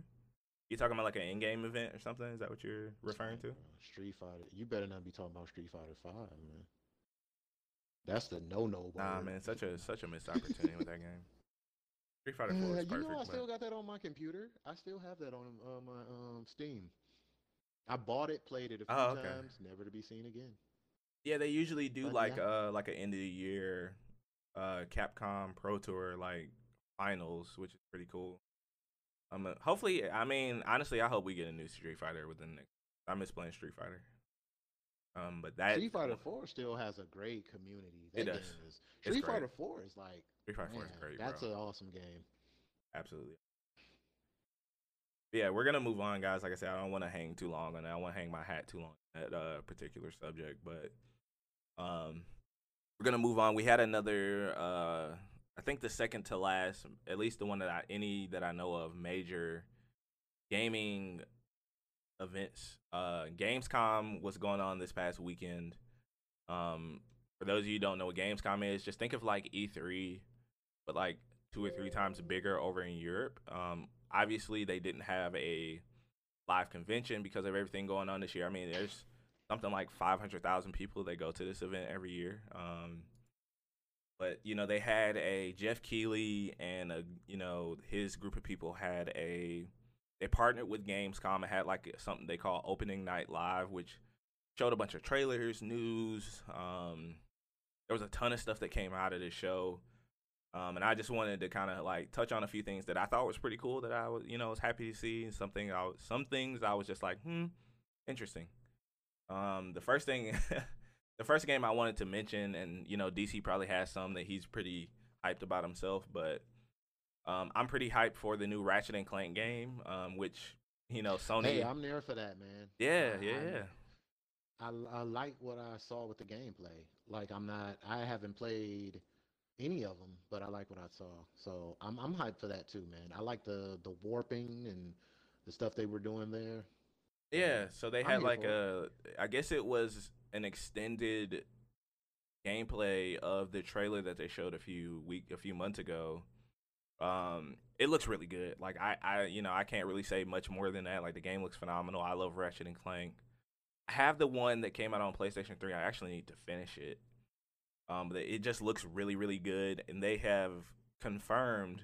You talking about like an in-game event or something? Is that what you're referring to? Street Fighter. You better not be talking about Street Fighter Five, man. That's the no-no. Nah, man, such a such a missed opportunity with that game. Street Fighter Four Uh, is you know, I still got that on my computer. I still have that on uh, my um, Steam. I bought it, played it a few Oh, okay. times, never to be seen again. Yeah, they usually do But like yeah. uh like an end of the year uh Capcom Pro Tour like finals, which is pretty cool. Um, uh, hopefully, I mean, honestly, I hope we get a new Street Fighter within the next. I miss playing Street Fighter. Um, but that Street Fighter Four still has a great community. That It does. is Street. Fighter Four is like Street Fighter Four is great, that's bro. an awesome game. Absolutely. Yeah, we're gonna move on, guys. Like I said, I don't want to hang too long on that. I want to hang my hat too long on that uh, particular subject, but um, we're gonna move on. We had another, uh, I think the second to last, at least the one that I any that I know of, major gaming events. Uh, Gamescom was going on this past weekend. Um, for those of you who don't know what Gamescom is, just think of like E3, but like two or three times bigger over in Europe. Um, obviously, they didn't have a live convention because of everything going on this year. I mean, there's something like 500,000 people that go to this event every year. Um, but you know, they had a Geoff Keighley and a you know his group of people had a they partnered with Gamescom and had like something they call opening night live, which showed a bunch of trailers, news. Um, there was a ton of stuff that came out of this show. Um, and I just wanted to kind of like touch on a few things that I thought was pretty cool that I was, you know, was happy to see. and Something I was, some things I was just like, hmm, interesting. Um, the first thing, the first game I wanted to mention, and you know, DC probably has some that he's pretty hyped about himself, but um, I'm pretty hyped for the new Ratchet and Clank game, um, which you know, Sony. Hey, I'm there for that, man. yeah, I- yeah, I- yeah. I, I like what I saw with the gameplay. Like I'm not, I haven't played any of them, but I like what I saw. So I'm I'm hyped for that too, man. I like the the warping and the stuff they were doing there. Yeah, so they had like a, I guess it was an extended gameplay of the trailer that they showed a few week, a few months ago. Um, it looks really good. Like I, I, you know, I can't really say much more than that. Like the game looks phenomenal. I love Ratchet and Clank. I have the one that came out on PlayStation Three. I actually need to finish it. Um, it just looks really, really good, and they have confirmed.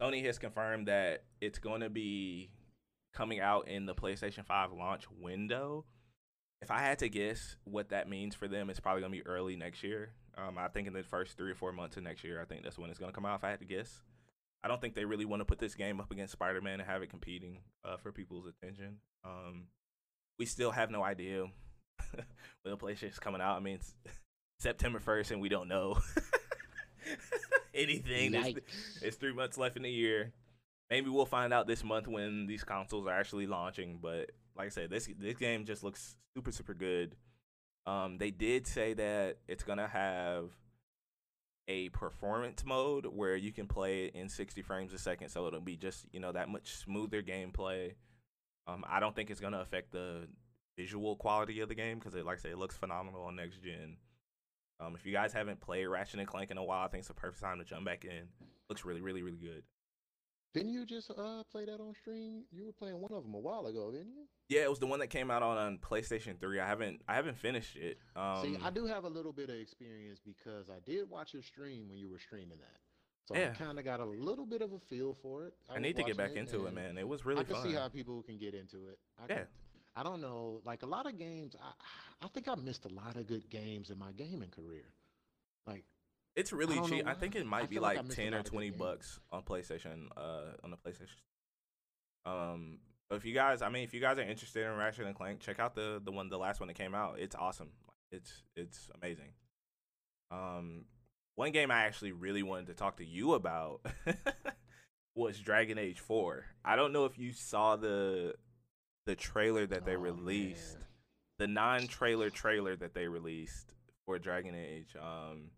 Sony has confirmed that it's going to be coming out in the PlayStation 5 launch window. If I had to guess what that means for them, it's probably gonna be early next year. Um, I think in the first three or four months of next year, I think that's when it's gonna come out. If I had to guess, I don't think they really want to put this game up against Spider Man and have it competing uh, for people's attention. Um, we still have no idea when the PlayStation is coming out. I mean, September first, and we don't know anything. Yikes. it's three months left in the year. Maybe we'll find out this month when these consoles are actually launching. But like I said, this this game just looks super super good. Um, they did say that it's gonna have a performance mode where you can play it in 60 frames a second, so it'll be just you know that much smoother gameplay. Um, I don't think it's gonna affect the visual quality of the game because, like I said, it looks phenomenal on next gen. Um, if you guys haven't played Ratchet and Clank in a while, I think it's the perfect time to jump back in. Looks really, really, really good. Didn't you just uh play that on stream? You were playing one of them a while ago, didn't you? Yeah, it was the one that came out on, on PlayStation 3. I haven't I haven't finished it. Um, See, I do have a little bit of experience because I did watch your stream when you were streaming that. So Yeah. I kind of got a little bit of a feel for it. I was need to get back into it, man. It was really I can fun. see how people can get into it. I Yeah. can, I don't know, like a lot of games. I I think I missed a lot of good games in my gaming career. Like It's really don't cheap. I think it I might be like like ten or lot of good twenty bucks on PlayStation. Uh, on the PlayStation. Um, but if you guys, I mean, if you guys are interested in Ratchet and Clank, check out the the one, the last one that came out. It's awesome. It's it's amazing. Um, one game I actually really wanted to talk to you about was Dragon Age Four. I don't know if you saw the the trailer that they oh, released man. the non-trailer trailer that they released for Dragon Age. Um,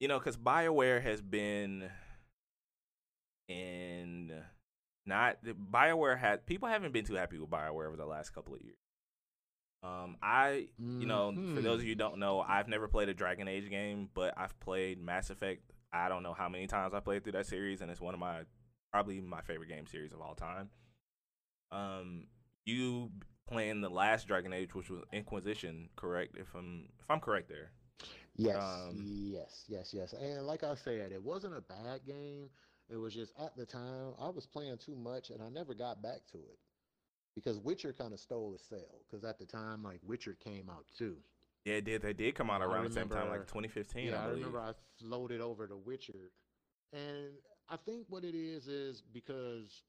you know, because Bioware has been in not Bioware had people haven't been too happy with Bioware over the last couple of years. Um, I you know for those of you who don't know, I've never played a Dragon Age game, but I've played Mass Effect. I don't know how many times I played through that series, and it's one of my probably my favorite game series of all time. Um, you playing the last Dragon Age, which was Inquisition, correct? If I'm if I'm correct there. Yes, Um, yes, yes, yes. And like I said, it wasn't a bad game. It was just at the time I was playing too much and I never got back to it. Because Witcher kind of stole its sale. Because at the time, like Witcher came out too. Yeah, it did. They did come out around the same time, like 2015. Yeah, I I remember I floated over to Witcher, and I think what it is is because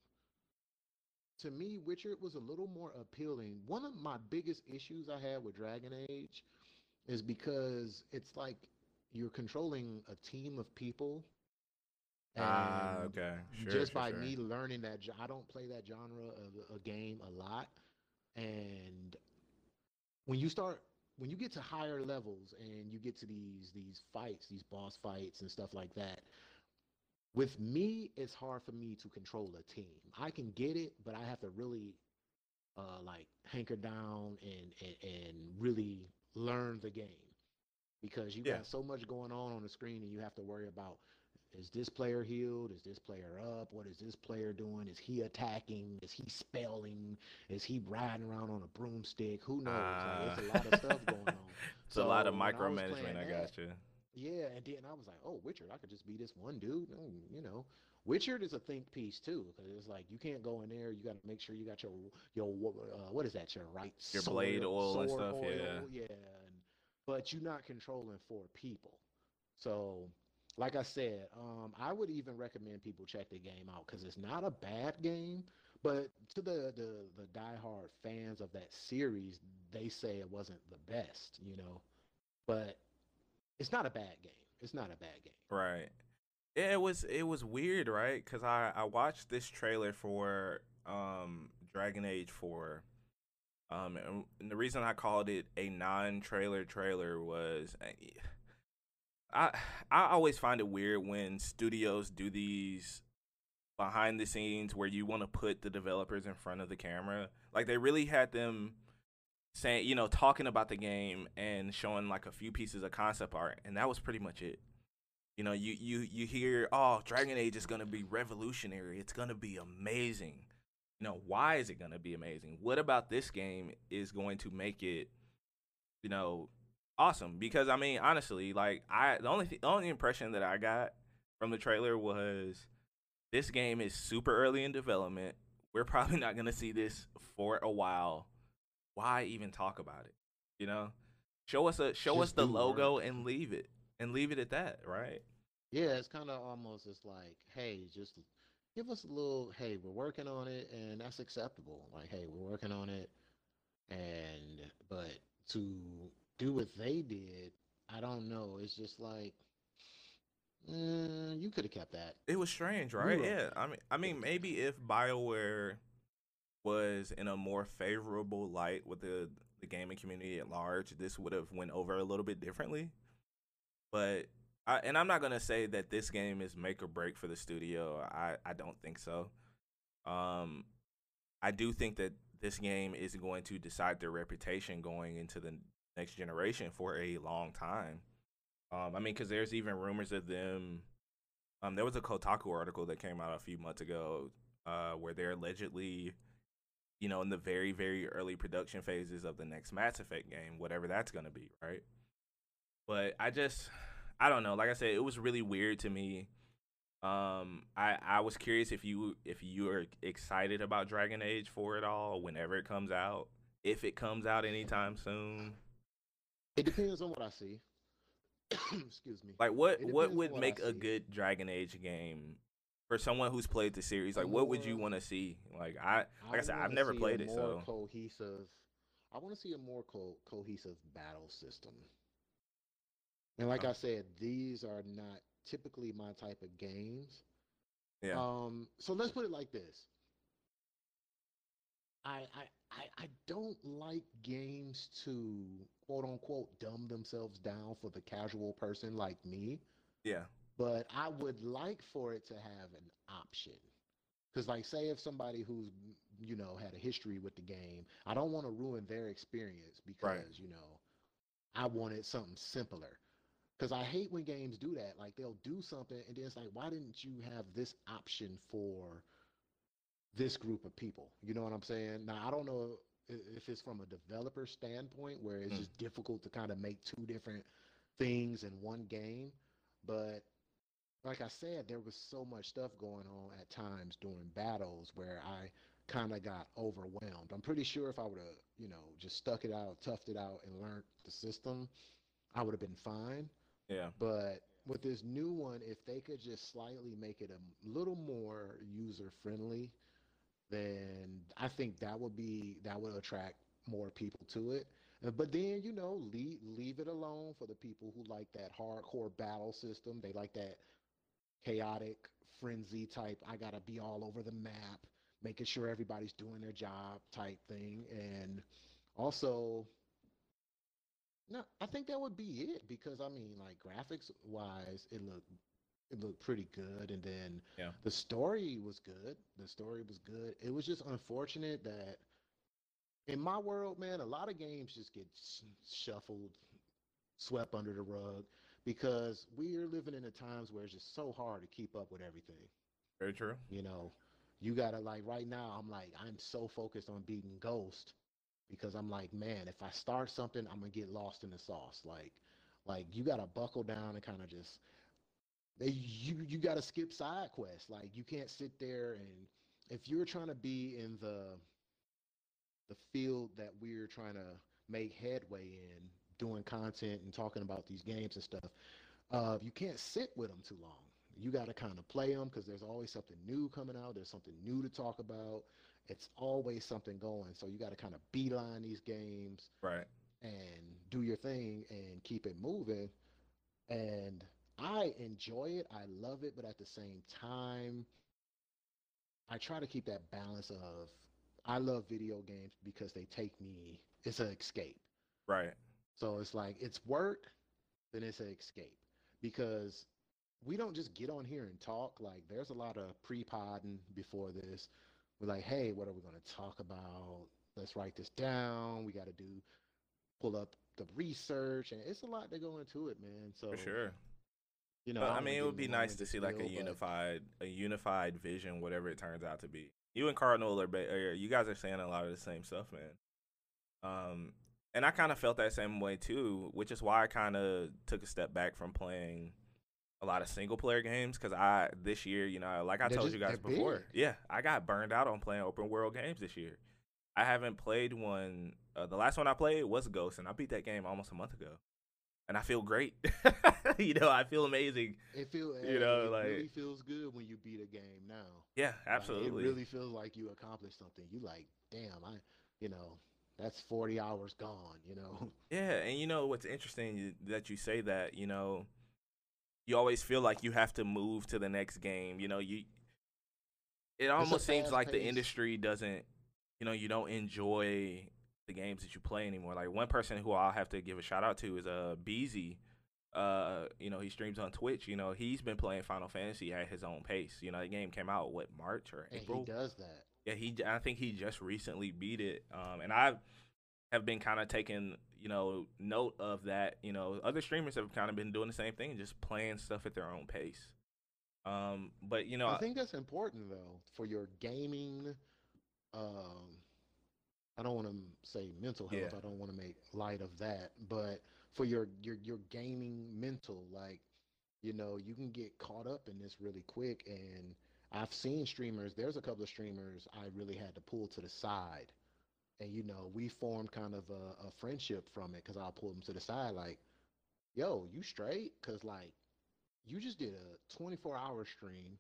to me, Witcher was a little more appealing. One of my biggest issues I had with Dragon Age is because it's like you're controlling a team of people. Ah, okay. Sure. just sure, by sure. me learning that, I don't play that genre of a game a lot, and when you start when you get to higher levels and you get to these these fights these boss fights and stuff like that with me it's hard for me to control a team. I can get it but i have to really uh like hanker down and and, and really learn the game because you Yeah. got so much going on on the screen and you have to worry about is this player healed? Is this player up? What is this player doing? Is he attacking? Is he spelling? Is he riding around on a broomstick? Who knows? Like, it's a lot of stuff going on. It's a lot of So, I micromanagement. I that, got you. Yeah, and then I was like, oh, Witcher, I could just be this one dude. Mm, you know, Witcher is a think piece too, because it's like you can't go in there. You got to make sure you got your your uh, what is that? Your right Your sword- blade oil and sword stuff, yeah. yeah. And, but you're not controlling four people. So, like I said, um, I would even recommend people check the game out because it's not a bad game. But to the, the the diehard fans of that series, they say it wasn't the best, you know. But it's not a bad game. It's not a bad game. Right. It was it was weird, right? Because I I watched this trailer for um Dragon Age Four, um, and, and the reason I called it a non-trailer trailer was uh, I I always find it weird when studios do these behind the scenes where you want to put the developers in front of the camera. Like they really had them saying, you know, talking about the game and showing like a few pieces of concept art, and that was pretty much it. You know, you you you hear, oh, Dragon Age is gonna be revolutionary. It's gonna be amazing. You know, why is it gonna be amazing? What about this game is going to make it, you know, awesome? Because I mean, honestly, like I the only th- the only impression that I got from the trailer was this game is super early in development. We're probably not gonna see this for a while. Why even talk about it? You know, show us a show us the logo work. and leave it and leave it at that, right? Yeah, it's kind of almost it's like, hey, just give us a little, hey, we're working on it, and that's acceptable. Like, hey, we're working on it, and but to do what they did, I don't know. It's just like, mm, you could have kept that. It was strange, right? Right. Yeah. I mean, I mean, maybe if Bioware was in a more favorable light with the the gaming community at large, this would have went over a little bit differently. But I, and I'm not gonna say that this game is make or break for the studio. I I don't think so. Um, I do think that this game is going to decide their reputation going into the next generation for a long time. Um, I mean, because there's even rumors of them. Um, there was a Kotaku article that came out a few months ago, uh, where they're allegedly, you know, in the very, very early production phases of the next Mass Effect game, whatever that's gonna be, right? But I just, I don't know. Like I said, it was really weird to me. Um, I I was curious if you if you are excited about Dragon Age for it all whenever it comes out, if it comes out anytime soon. It depends on what I see. Excuse me. Like what what would what make a good Dragon Age game for someone who's played the series? Like what would you want to see? Like I like I said, I've never see a played it, more so cohesive. I want to see a more co- cohesive battle system. And like Oh. I said, these are not typically my type of games. yeah. Um, so let's put it like this. I, I I I don't like games to quote unquote dumb themselves down for the casual person like me, yeah. But I would like for it to have an option. Because, like, say if somebody who's you know had a history with the game, I don't want to ruin their experience because Right. you know I wanted something simpler. Because I hate when games do that. Like they'll do something and then it's like, why didn't you have this option for this group of people. You know what I'm saying? Now I don't know if it's from a developer standpoint where it's Mm. just difficult to kind of make two different things in one game, but like I said, there was so much stuff going on at times during battles where I kind of got overwhelmed. I'm pretty sure if I would have, you know, just stuck it out, toughed it out, and learned the system, I would have been fine. Yeah. But with this new one, if they could just slightly make it a little more user friendly, then I think that would be that would attract more people to it. But then you know, leave leave it alone for the people who like that hardcore battle system. They like that chaotic frenzy type. I gotta be all over the map, making sure everybody's doing their job type thing. And also, no, I think that would be it because I mean, like graphics wise, it looked it looked pretty good, and then Yeah. the story was good. The story was good. It was just unfortunate that in my world, man, a lot of games just get shuffled, swept under the rug because we're living in the times where it's just so hard to keep up with everything. Very true. You know, you gotta like right now. I'm like I'm so focused on beating Ghost because I'm like, man, if I start something, I'm gonna get lost in the sauce. Like, like you gotta buckle down and kind of just they you you gotta skip side quests. Like you can't sit there and if you're trying to be in the the field that we're trying to make headway in, doing content and talking about these games and stuff, uh, you can't sit with them too long. You got to kind of play them because there's always something new coming out. There's something new to talk about. It's always something going. So you got to kind of beeline these games Right. and do your thing and keep it moving. And I enjoy it. I love it. But at the same time, I try to keep that balance of I love video games because they take me, it's an escape. Right. So it's like it's work, then it's an escape because we don't just get on here and talk. Like there's a lot of pre-podding before this. We're like, hey, what are we going to talk about? Let's write this down. We got to do pull up the research, and it's a lot to go into it, man. So For sure. you know, But, I mean, it would be nice to see like a spiel, but- unified, a unified vision, whatever it turns out to be. You and Cardinal are, ba- are you guys are saying a lot of the same stuff, man. Um, and I kind of felt that same way too, which is why I kind of took a step back from playing a lot of single player games because I this year, you know, like I They're told just- you guys before, big. yeah, I got burned out on playing open world games this year. I haven't played one. Uh, the last one I played was Ghost, and I beat that game almost a month ago, and I feel great. you know, I feel amazing. It feel you know, it like- really feels good when you beat a game now. Yeah, Like, absolutely. it really feels like you accomplished something. You like, damn, I, you know, that's 40 hours gone, you know. Yeah, and you know what's interesting that you say that, you know, you always feel like you have to move to the next game. You know, you it almost seems like the industry doesn't, you know, you don't enjoy the games that you play anymore. Like one person who I'll have to give a shout out to is uh Beezy. Uh, you know, he streams on Twitch. You know, he's been playing Final Fantasy at his own pace. You know, the game came out what March or And April. he does that. Yeah, he. I think he just recently beat it. Um, and I have been kind of taking, you know, note of that. You know, other streamers have kind of been doing the same thing, just playing stuff at their own pace. Um, but you know, I think that's important though for your gaming. Um, I don't want to say mental health. Yeah. I don't want to make light of that, but for your your your gaming mental, like you know, you can get caught up in this really quick. And I've seen streamers. There's a couple of streamers I really had to pull to the side, and you know, we formed kind of a, a friendship from it because I'll pull them to the side, like, "Yo, you straight?" Because like, you just did a 24 hour stream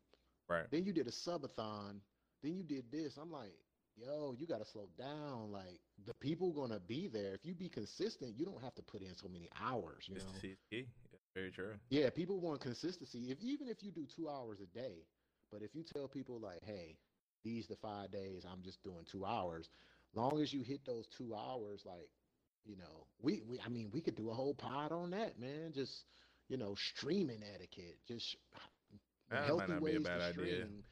right? then you did a subathon. Then you did this. I'm like, yo, you got to slow down. Like the people gonna be there. If you be consistent, you don't have to put in so many hours. You know. Consistency is key. Yeah, very true. Yeah, people want consistency. If even if you do two hours a day, but if you tell people like, hey, these the five days, I'm just doing two hours. Long as you hit those two hours, like, you know, we, we I mean, we could do a whole pod on that, man. Just you know, streaming etiquette, just That healthy not be a ways bad to idea. stream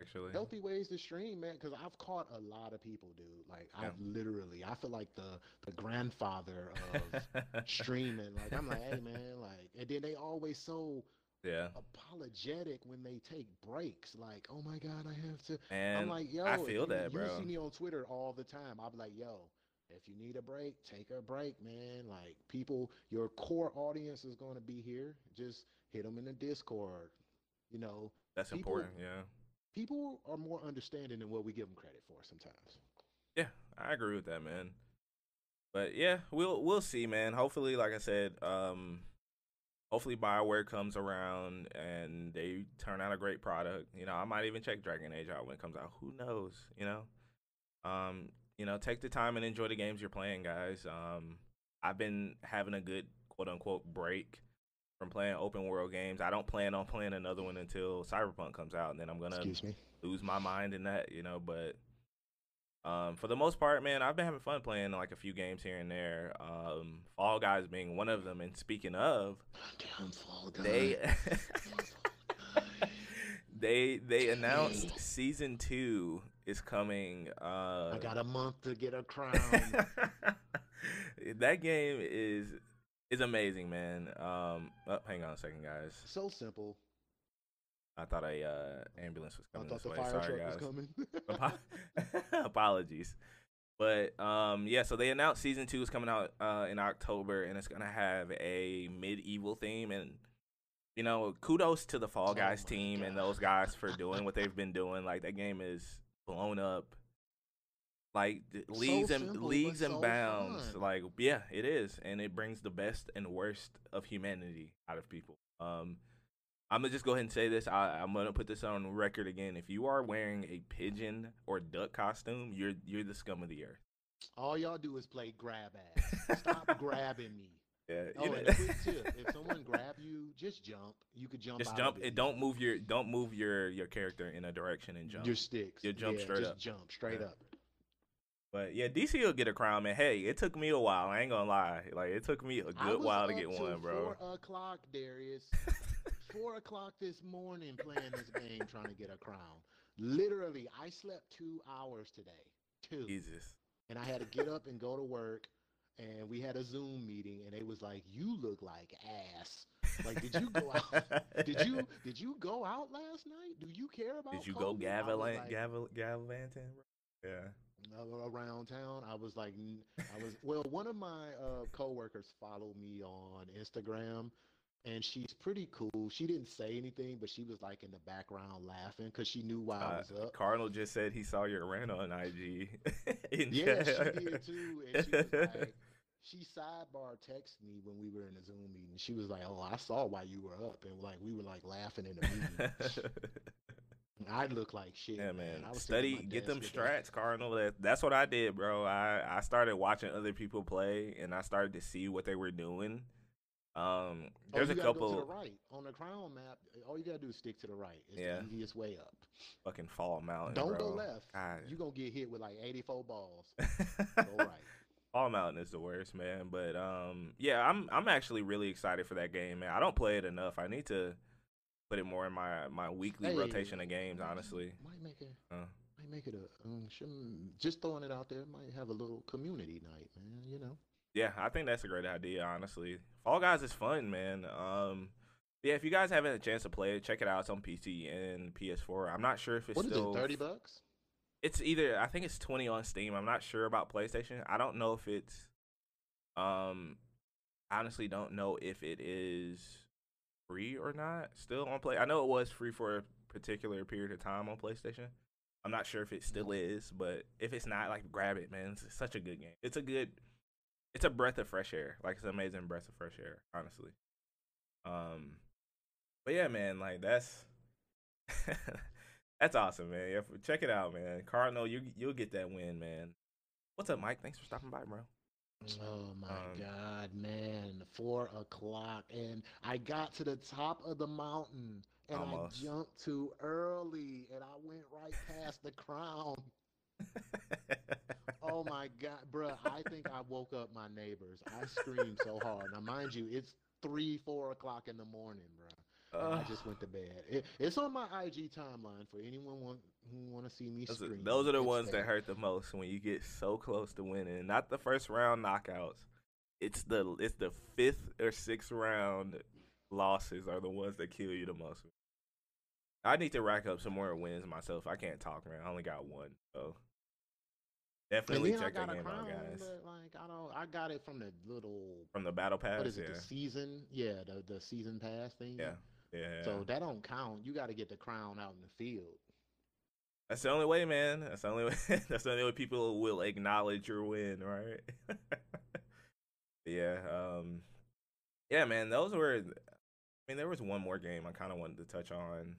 Actually, healthy ways to stream, man. Because I've caught a lot of people, dude. Like Yeah. I've literally, I feel like the the grandfather of streaming. Like I'm like, hey, man, like, and then they always so Yeah, apologetic when they take breaks. Like, oh my god, I have to. and I'm like, yo, I feel you, that, you bro. see me on Twitter all the time. I'm like, yo, if you need a break, take a break, man. Like, people, your core audience is going to be here. Just hit them in the Discord. You know, That's people- important. Yeah, people are more understanding than what we give them credit for sometimes. yeah, I agree with that, man. But yeah, we'll we'll see, man. Hopefully, like I said, um, hopefully Bioware comes around and they turn out a great product. You know, I might even check Dragon Age out when it comes out. Who knows? You know, um, you know, take the time and enjoy the games you're playing, guys. Um, I've been having a good quote unquote break from playing open world games. I don't plan on playing another one until Cyberpunk comes out, and then I'm gonna lose my mind in that, you know. But um, for the most part, man, I've been having fun playing like a few games here and there. Um, Fall Guys being one of them. And speaking of, Damn Fall Guy. they they they Dang. announced season two is coming. Uh, I got a month to get a crown. that game is is amazing, man. Um, oh, hang on a second, guys. so simple. I thought a uh, ambulance was coming. I thought this the way. fire Sorry, truck guys. was coming. Apologies. But um yeah, so they announced season two is coming out uh in October and it's gonna have a medieval theme and you know, kudos to the Fall Oh Guys my team and those guys for doing what they've been doing. Like that game is blown up like So leagues and simple, but leagues and so bounds. fun. Like yeah, it is. And it brings the best and worst of humanity out of people. Um I'm gonna just go ahead and say this. I, I'm gonna put this on record again. If you are wearing a pigeon or duck costume, you're you're the scum of the earth. All y'all do is play grab ass. Stop grabbing me. Yeah, Oh, know- and a quick tip: if someone grab you, just jump. You could jump. just jump. It it. don't move your don't move your your character in a direction and jump. Your sticks. You jump yeah, straight just up. Jump straight Yeah. up. But yeah, DC will get a crown, man. Hey, it took me a while. I ain't gonna lie. Like it took me a good while to get one, bro. Four o'clock, Darius. Four o'clock this morning playing this game, trying to get a crown. Literally, I slept two hours today. Two. Jesus. and I had to get up and go to work. And we had a Zoom meeting, and they was like, "You look like ass. Like, did you go out? did you did you go out last night? Do you care about? Did you go COVID?" I gavilan like, gavel. Yeah. around town. I was like, I was well. One of my uh, coworkers followed me on Instagram, and she's pretty cool. She didn't say anything, but she was like in the background laughing because she knew why I Uh, was up. Cardinal just said he saw your rant on IG. Yeah, she did too. And she was like, she sidebar texted me when we were in a Zoom meeting. She was like, "Oh, I saw why you were up," and like we were like laughing in the meeting. I look like shit. yeah, man. I was Study, get them with that- strats, Cardinal. That, that's what I did, bro. I I started watching other people play, and I started to see what they were doing. Um, Oh, there's a couple to the right on the crown map. All you gotta do is stick to the right. It's Yeah. the easiest way up. fucking fall mountain. Don't bro. go left. God. You gonna get hit with like 84 balls. Go right. Fall Mountain is the worst, man. But um, yeah, I'm I'm actually really excited for that game, man. I don't play it enough. I need to put it more in my my weekly Hey, rotation of games. Honestly, might make it. Uh. Might make it a. Um, shouldn't- just throwing it out there. Might have a little community night, man. You know. Yeah, I think that's a great idea. Honestly, Fall Guys is fun, man. Um, yeah, if you guys haven't had a chance to play it, check it out. It's on PC and PS4. I'm not sure if it's What is still it? Thirty bucks. it's either I think it's 20 on Steam. I'm not sure about PlayStation. I don't know if it's um honestly don't know if it is free or not still on play. I know it was free for a particular period of time on PlayStation. I'm not sure if it still is, but if it's not like grab it, man. It's such a good game. It's a good it's a breath of fresh air. Like it's an amazing breath of fresh air, honestly. Um but yeah, man, like that's that's awesome, man. Yeah, check it out, man. Cardinal, you you'll get that win, man. What's up, Mike? Thanks for stopping by, bro. Oh my Um, God, man! Four o'clock, and I got to the top of the mountain, and Almost. I jumped too early, and I went right past the crown. Oh my God, bruh, I think I woke up my neighbors. I screamed so hard. Now, mind you, it's three, four o'clock in the morning, bruh. I just went to bed. It, it's on my IG timeline for anyone want, who want to see me Those are, scream. those are the ones that hurt the most when you get so close to winning. Not the first round knockouts. It's the it's the fifth or sixth round losses are the ones that kill you the most. I need to rack up some more wins myself. I can't talk, man. I only got one, so definitely check that game out, guys. But like I don't, I got it from the little From the battle pass, what is it? yeah, The season, yeah, the the season pass thing. yeah, yeah. So that don't count. You got to get the crown out in the field. That's the only way, man. That's the only way. That's the only way people will acknowledge your win, right? yeah. Um. Yeah, man. Those were. I mean, there was one more game I kind of wanted to touch on.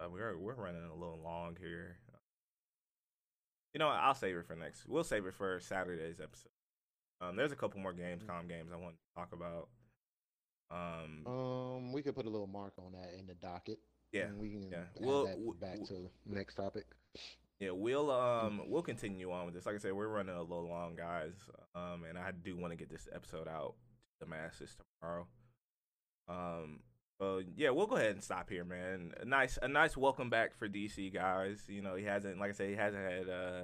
Uh, we're we're running a little long here. You know, what? I'll save it for next. We'll save it for Saturday's episode. Um, there's a couple more games, Mm-hmm. com games I want to talk about. Um, Um, we could put a little mark on that in the docket. yeah, and we can yeah. We'll- back w- to next topic. Yeah, we'll um we'll continue on with this. Like I said, we're running a little long, guys. Um, and I do want to get this episode out to the masses tomorrow. Um, so yeah, we'll go ahead and stop here, man. A nice a nice welcome back for DC guys. You know, he hasn't like I said, he hasn't had uh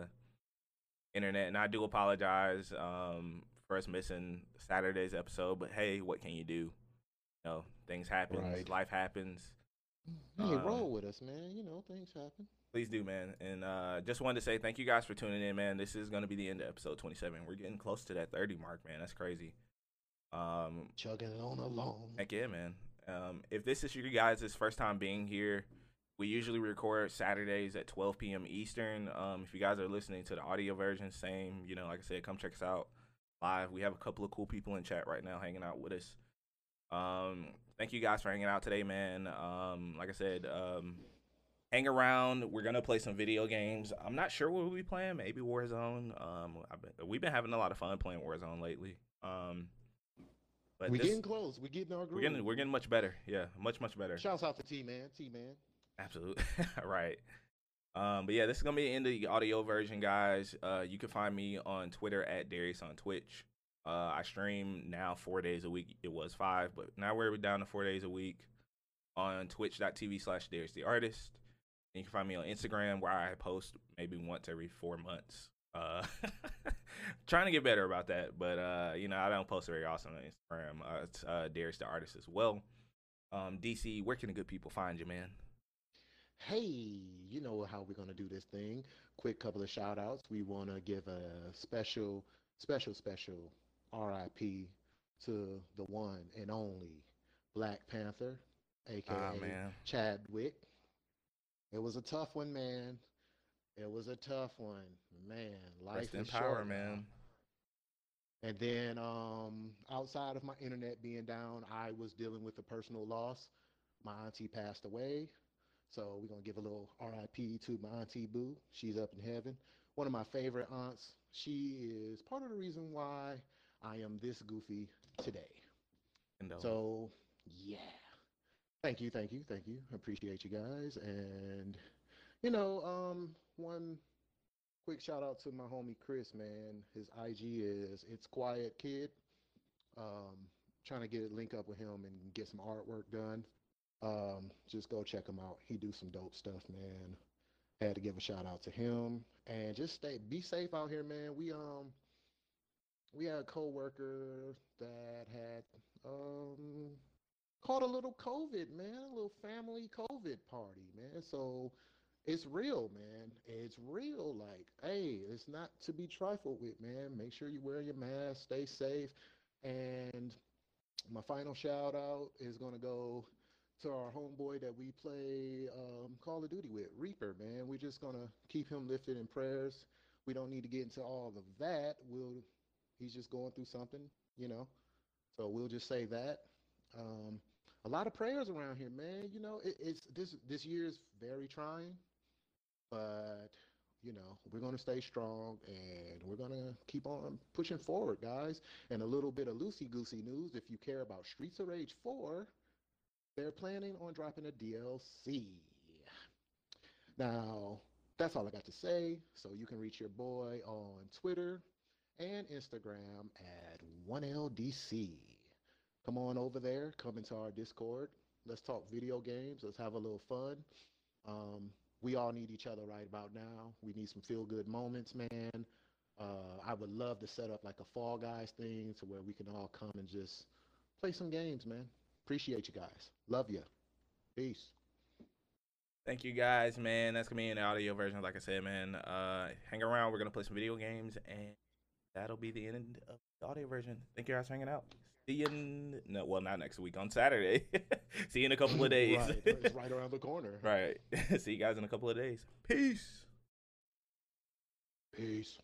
internet, and I do apologize um for us missing Saturday's episode. But hey, what can you do? You know, things happen, Right. life happens. Hey, Um, roll with us, man. You know things happen. Please do, man. And uh, just wanted to say thank you guys for tuning in, man. This is going to be the end of episode 27. We're getting close to that 30 mark, man. That's crazy. Um, Chugging it on along. heck yeah, man. Um, if this is your guys' first time being here, we usually record Saturdays at 12 p.m. Eastern. Um, if you guys are listening to the audio version, same. You know, like I said, come check us out live. We have a couple of cool people in chat right now hanging out with us. Um, thank you guys for hanging out today, man. Um, like I said, um, hang around. We're gonna play some video games. I'm not sure what we'll be playing. Maybe Warzone. Um, been, we've been having a lot of fun playing Warzone lately. Um, but we this- getting close. We're getting our groove. we're getting we're getting much better. Yeah, much much better. Shouts out to T man. T man. Absolutely. right. Um, but yeah, this is gonna be in the audio version, guys. Uh, you can find me on Twitter at Darius on Twitch. Uh, I stream now four days a week. It was five, but now we're down to four days a week on twitch.tv slash Darius the Artist. And you can find me on Instagram where I post maybe once every four months. Uh, trying to get better about that, but uh, you know, I don't post very often on Instagram. Uh, it's uh, Darius the Artist as well. Um, DC, where can the good people find you, man? Hey, you know how we're gonna do this thing. Quick couple of shout outs. We wanna give a special, special, special RIP to the one and only Black Panther, aka Ah, man. Chadwick. It was a tough one, man. It was a tough one, man. Life Rest in is power, short, man. And then um, outside of my internet being down, I was dealing with a personal loss. My auntie passed away. So we're going to give a little RIP to my auntie Boo. She's up in heaven. One of my favorite aunts. She is part of the reason why I am this goofy today. So, yeah. Thank you, thank you, thank you. Appreciate you guys. And, you know, um, one quick shout out to my homie Chris, man. His IG is It's Quiet Kid. Um, trying to get a link up with him and get some artwork done. Um, just go check him out. He do some dope stuff, man. Had to give a shout out to him and just stay be safe out here, man. We um we had a coworker that had um caught a little COVID, man, a little family COVID party, man. So it's real, man. It's real. Like, hey, it's not to be trifled with, man. Make sure you wear your mask, stay safe. And my final shout out is gonna go to our homeboy that we play um, Call of Duty with, Reaper, man. We're just gonna keep him lifted in prayers. We don't need to get into all of that. We'll he's just going through something, you know. So we'll just say that. Um, a lot of prayers around here, man. You know, it, it's this this year is very trying, but you know we're gonna stay strong and we're gonna keep on pushing forward, guys. And a little bit of loosey goosey news: if you care about Streets of Rage 4, they're planning on dropping a DLC. Now, that's all I got to say. So you can reach your boy on Twitter and Instagram at 1LDC. Come on over there, come into our Discord. Let's talk video games. Let's have a little fun. Um, we all need each other right about now. We need some feel good moments, man. Uh, I would love to set up like a Fall Guys thing to where we can all come and just play some games, man. Appreciate you guys. Love you. Peace. Thank you guys, man. That's gonna be an audio version, like I said, man. Uh, hang around. We're gonna play some video games, and that'll be the end of the audio version. Thank you guys for hanging out. See you in no, well, not next week on Saturday. See you in a couple of days. right, it's right around the corner. Right. See you guys in a couple of days. Peace. Peace.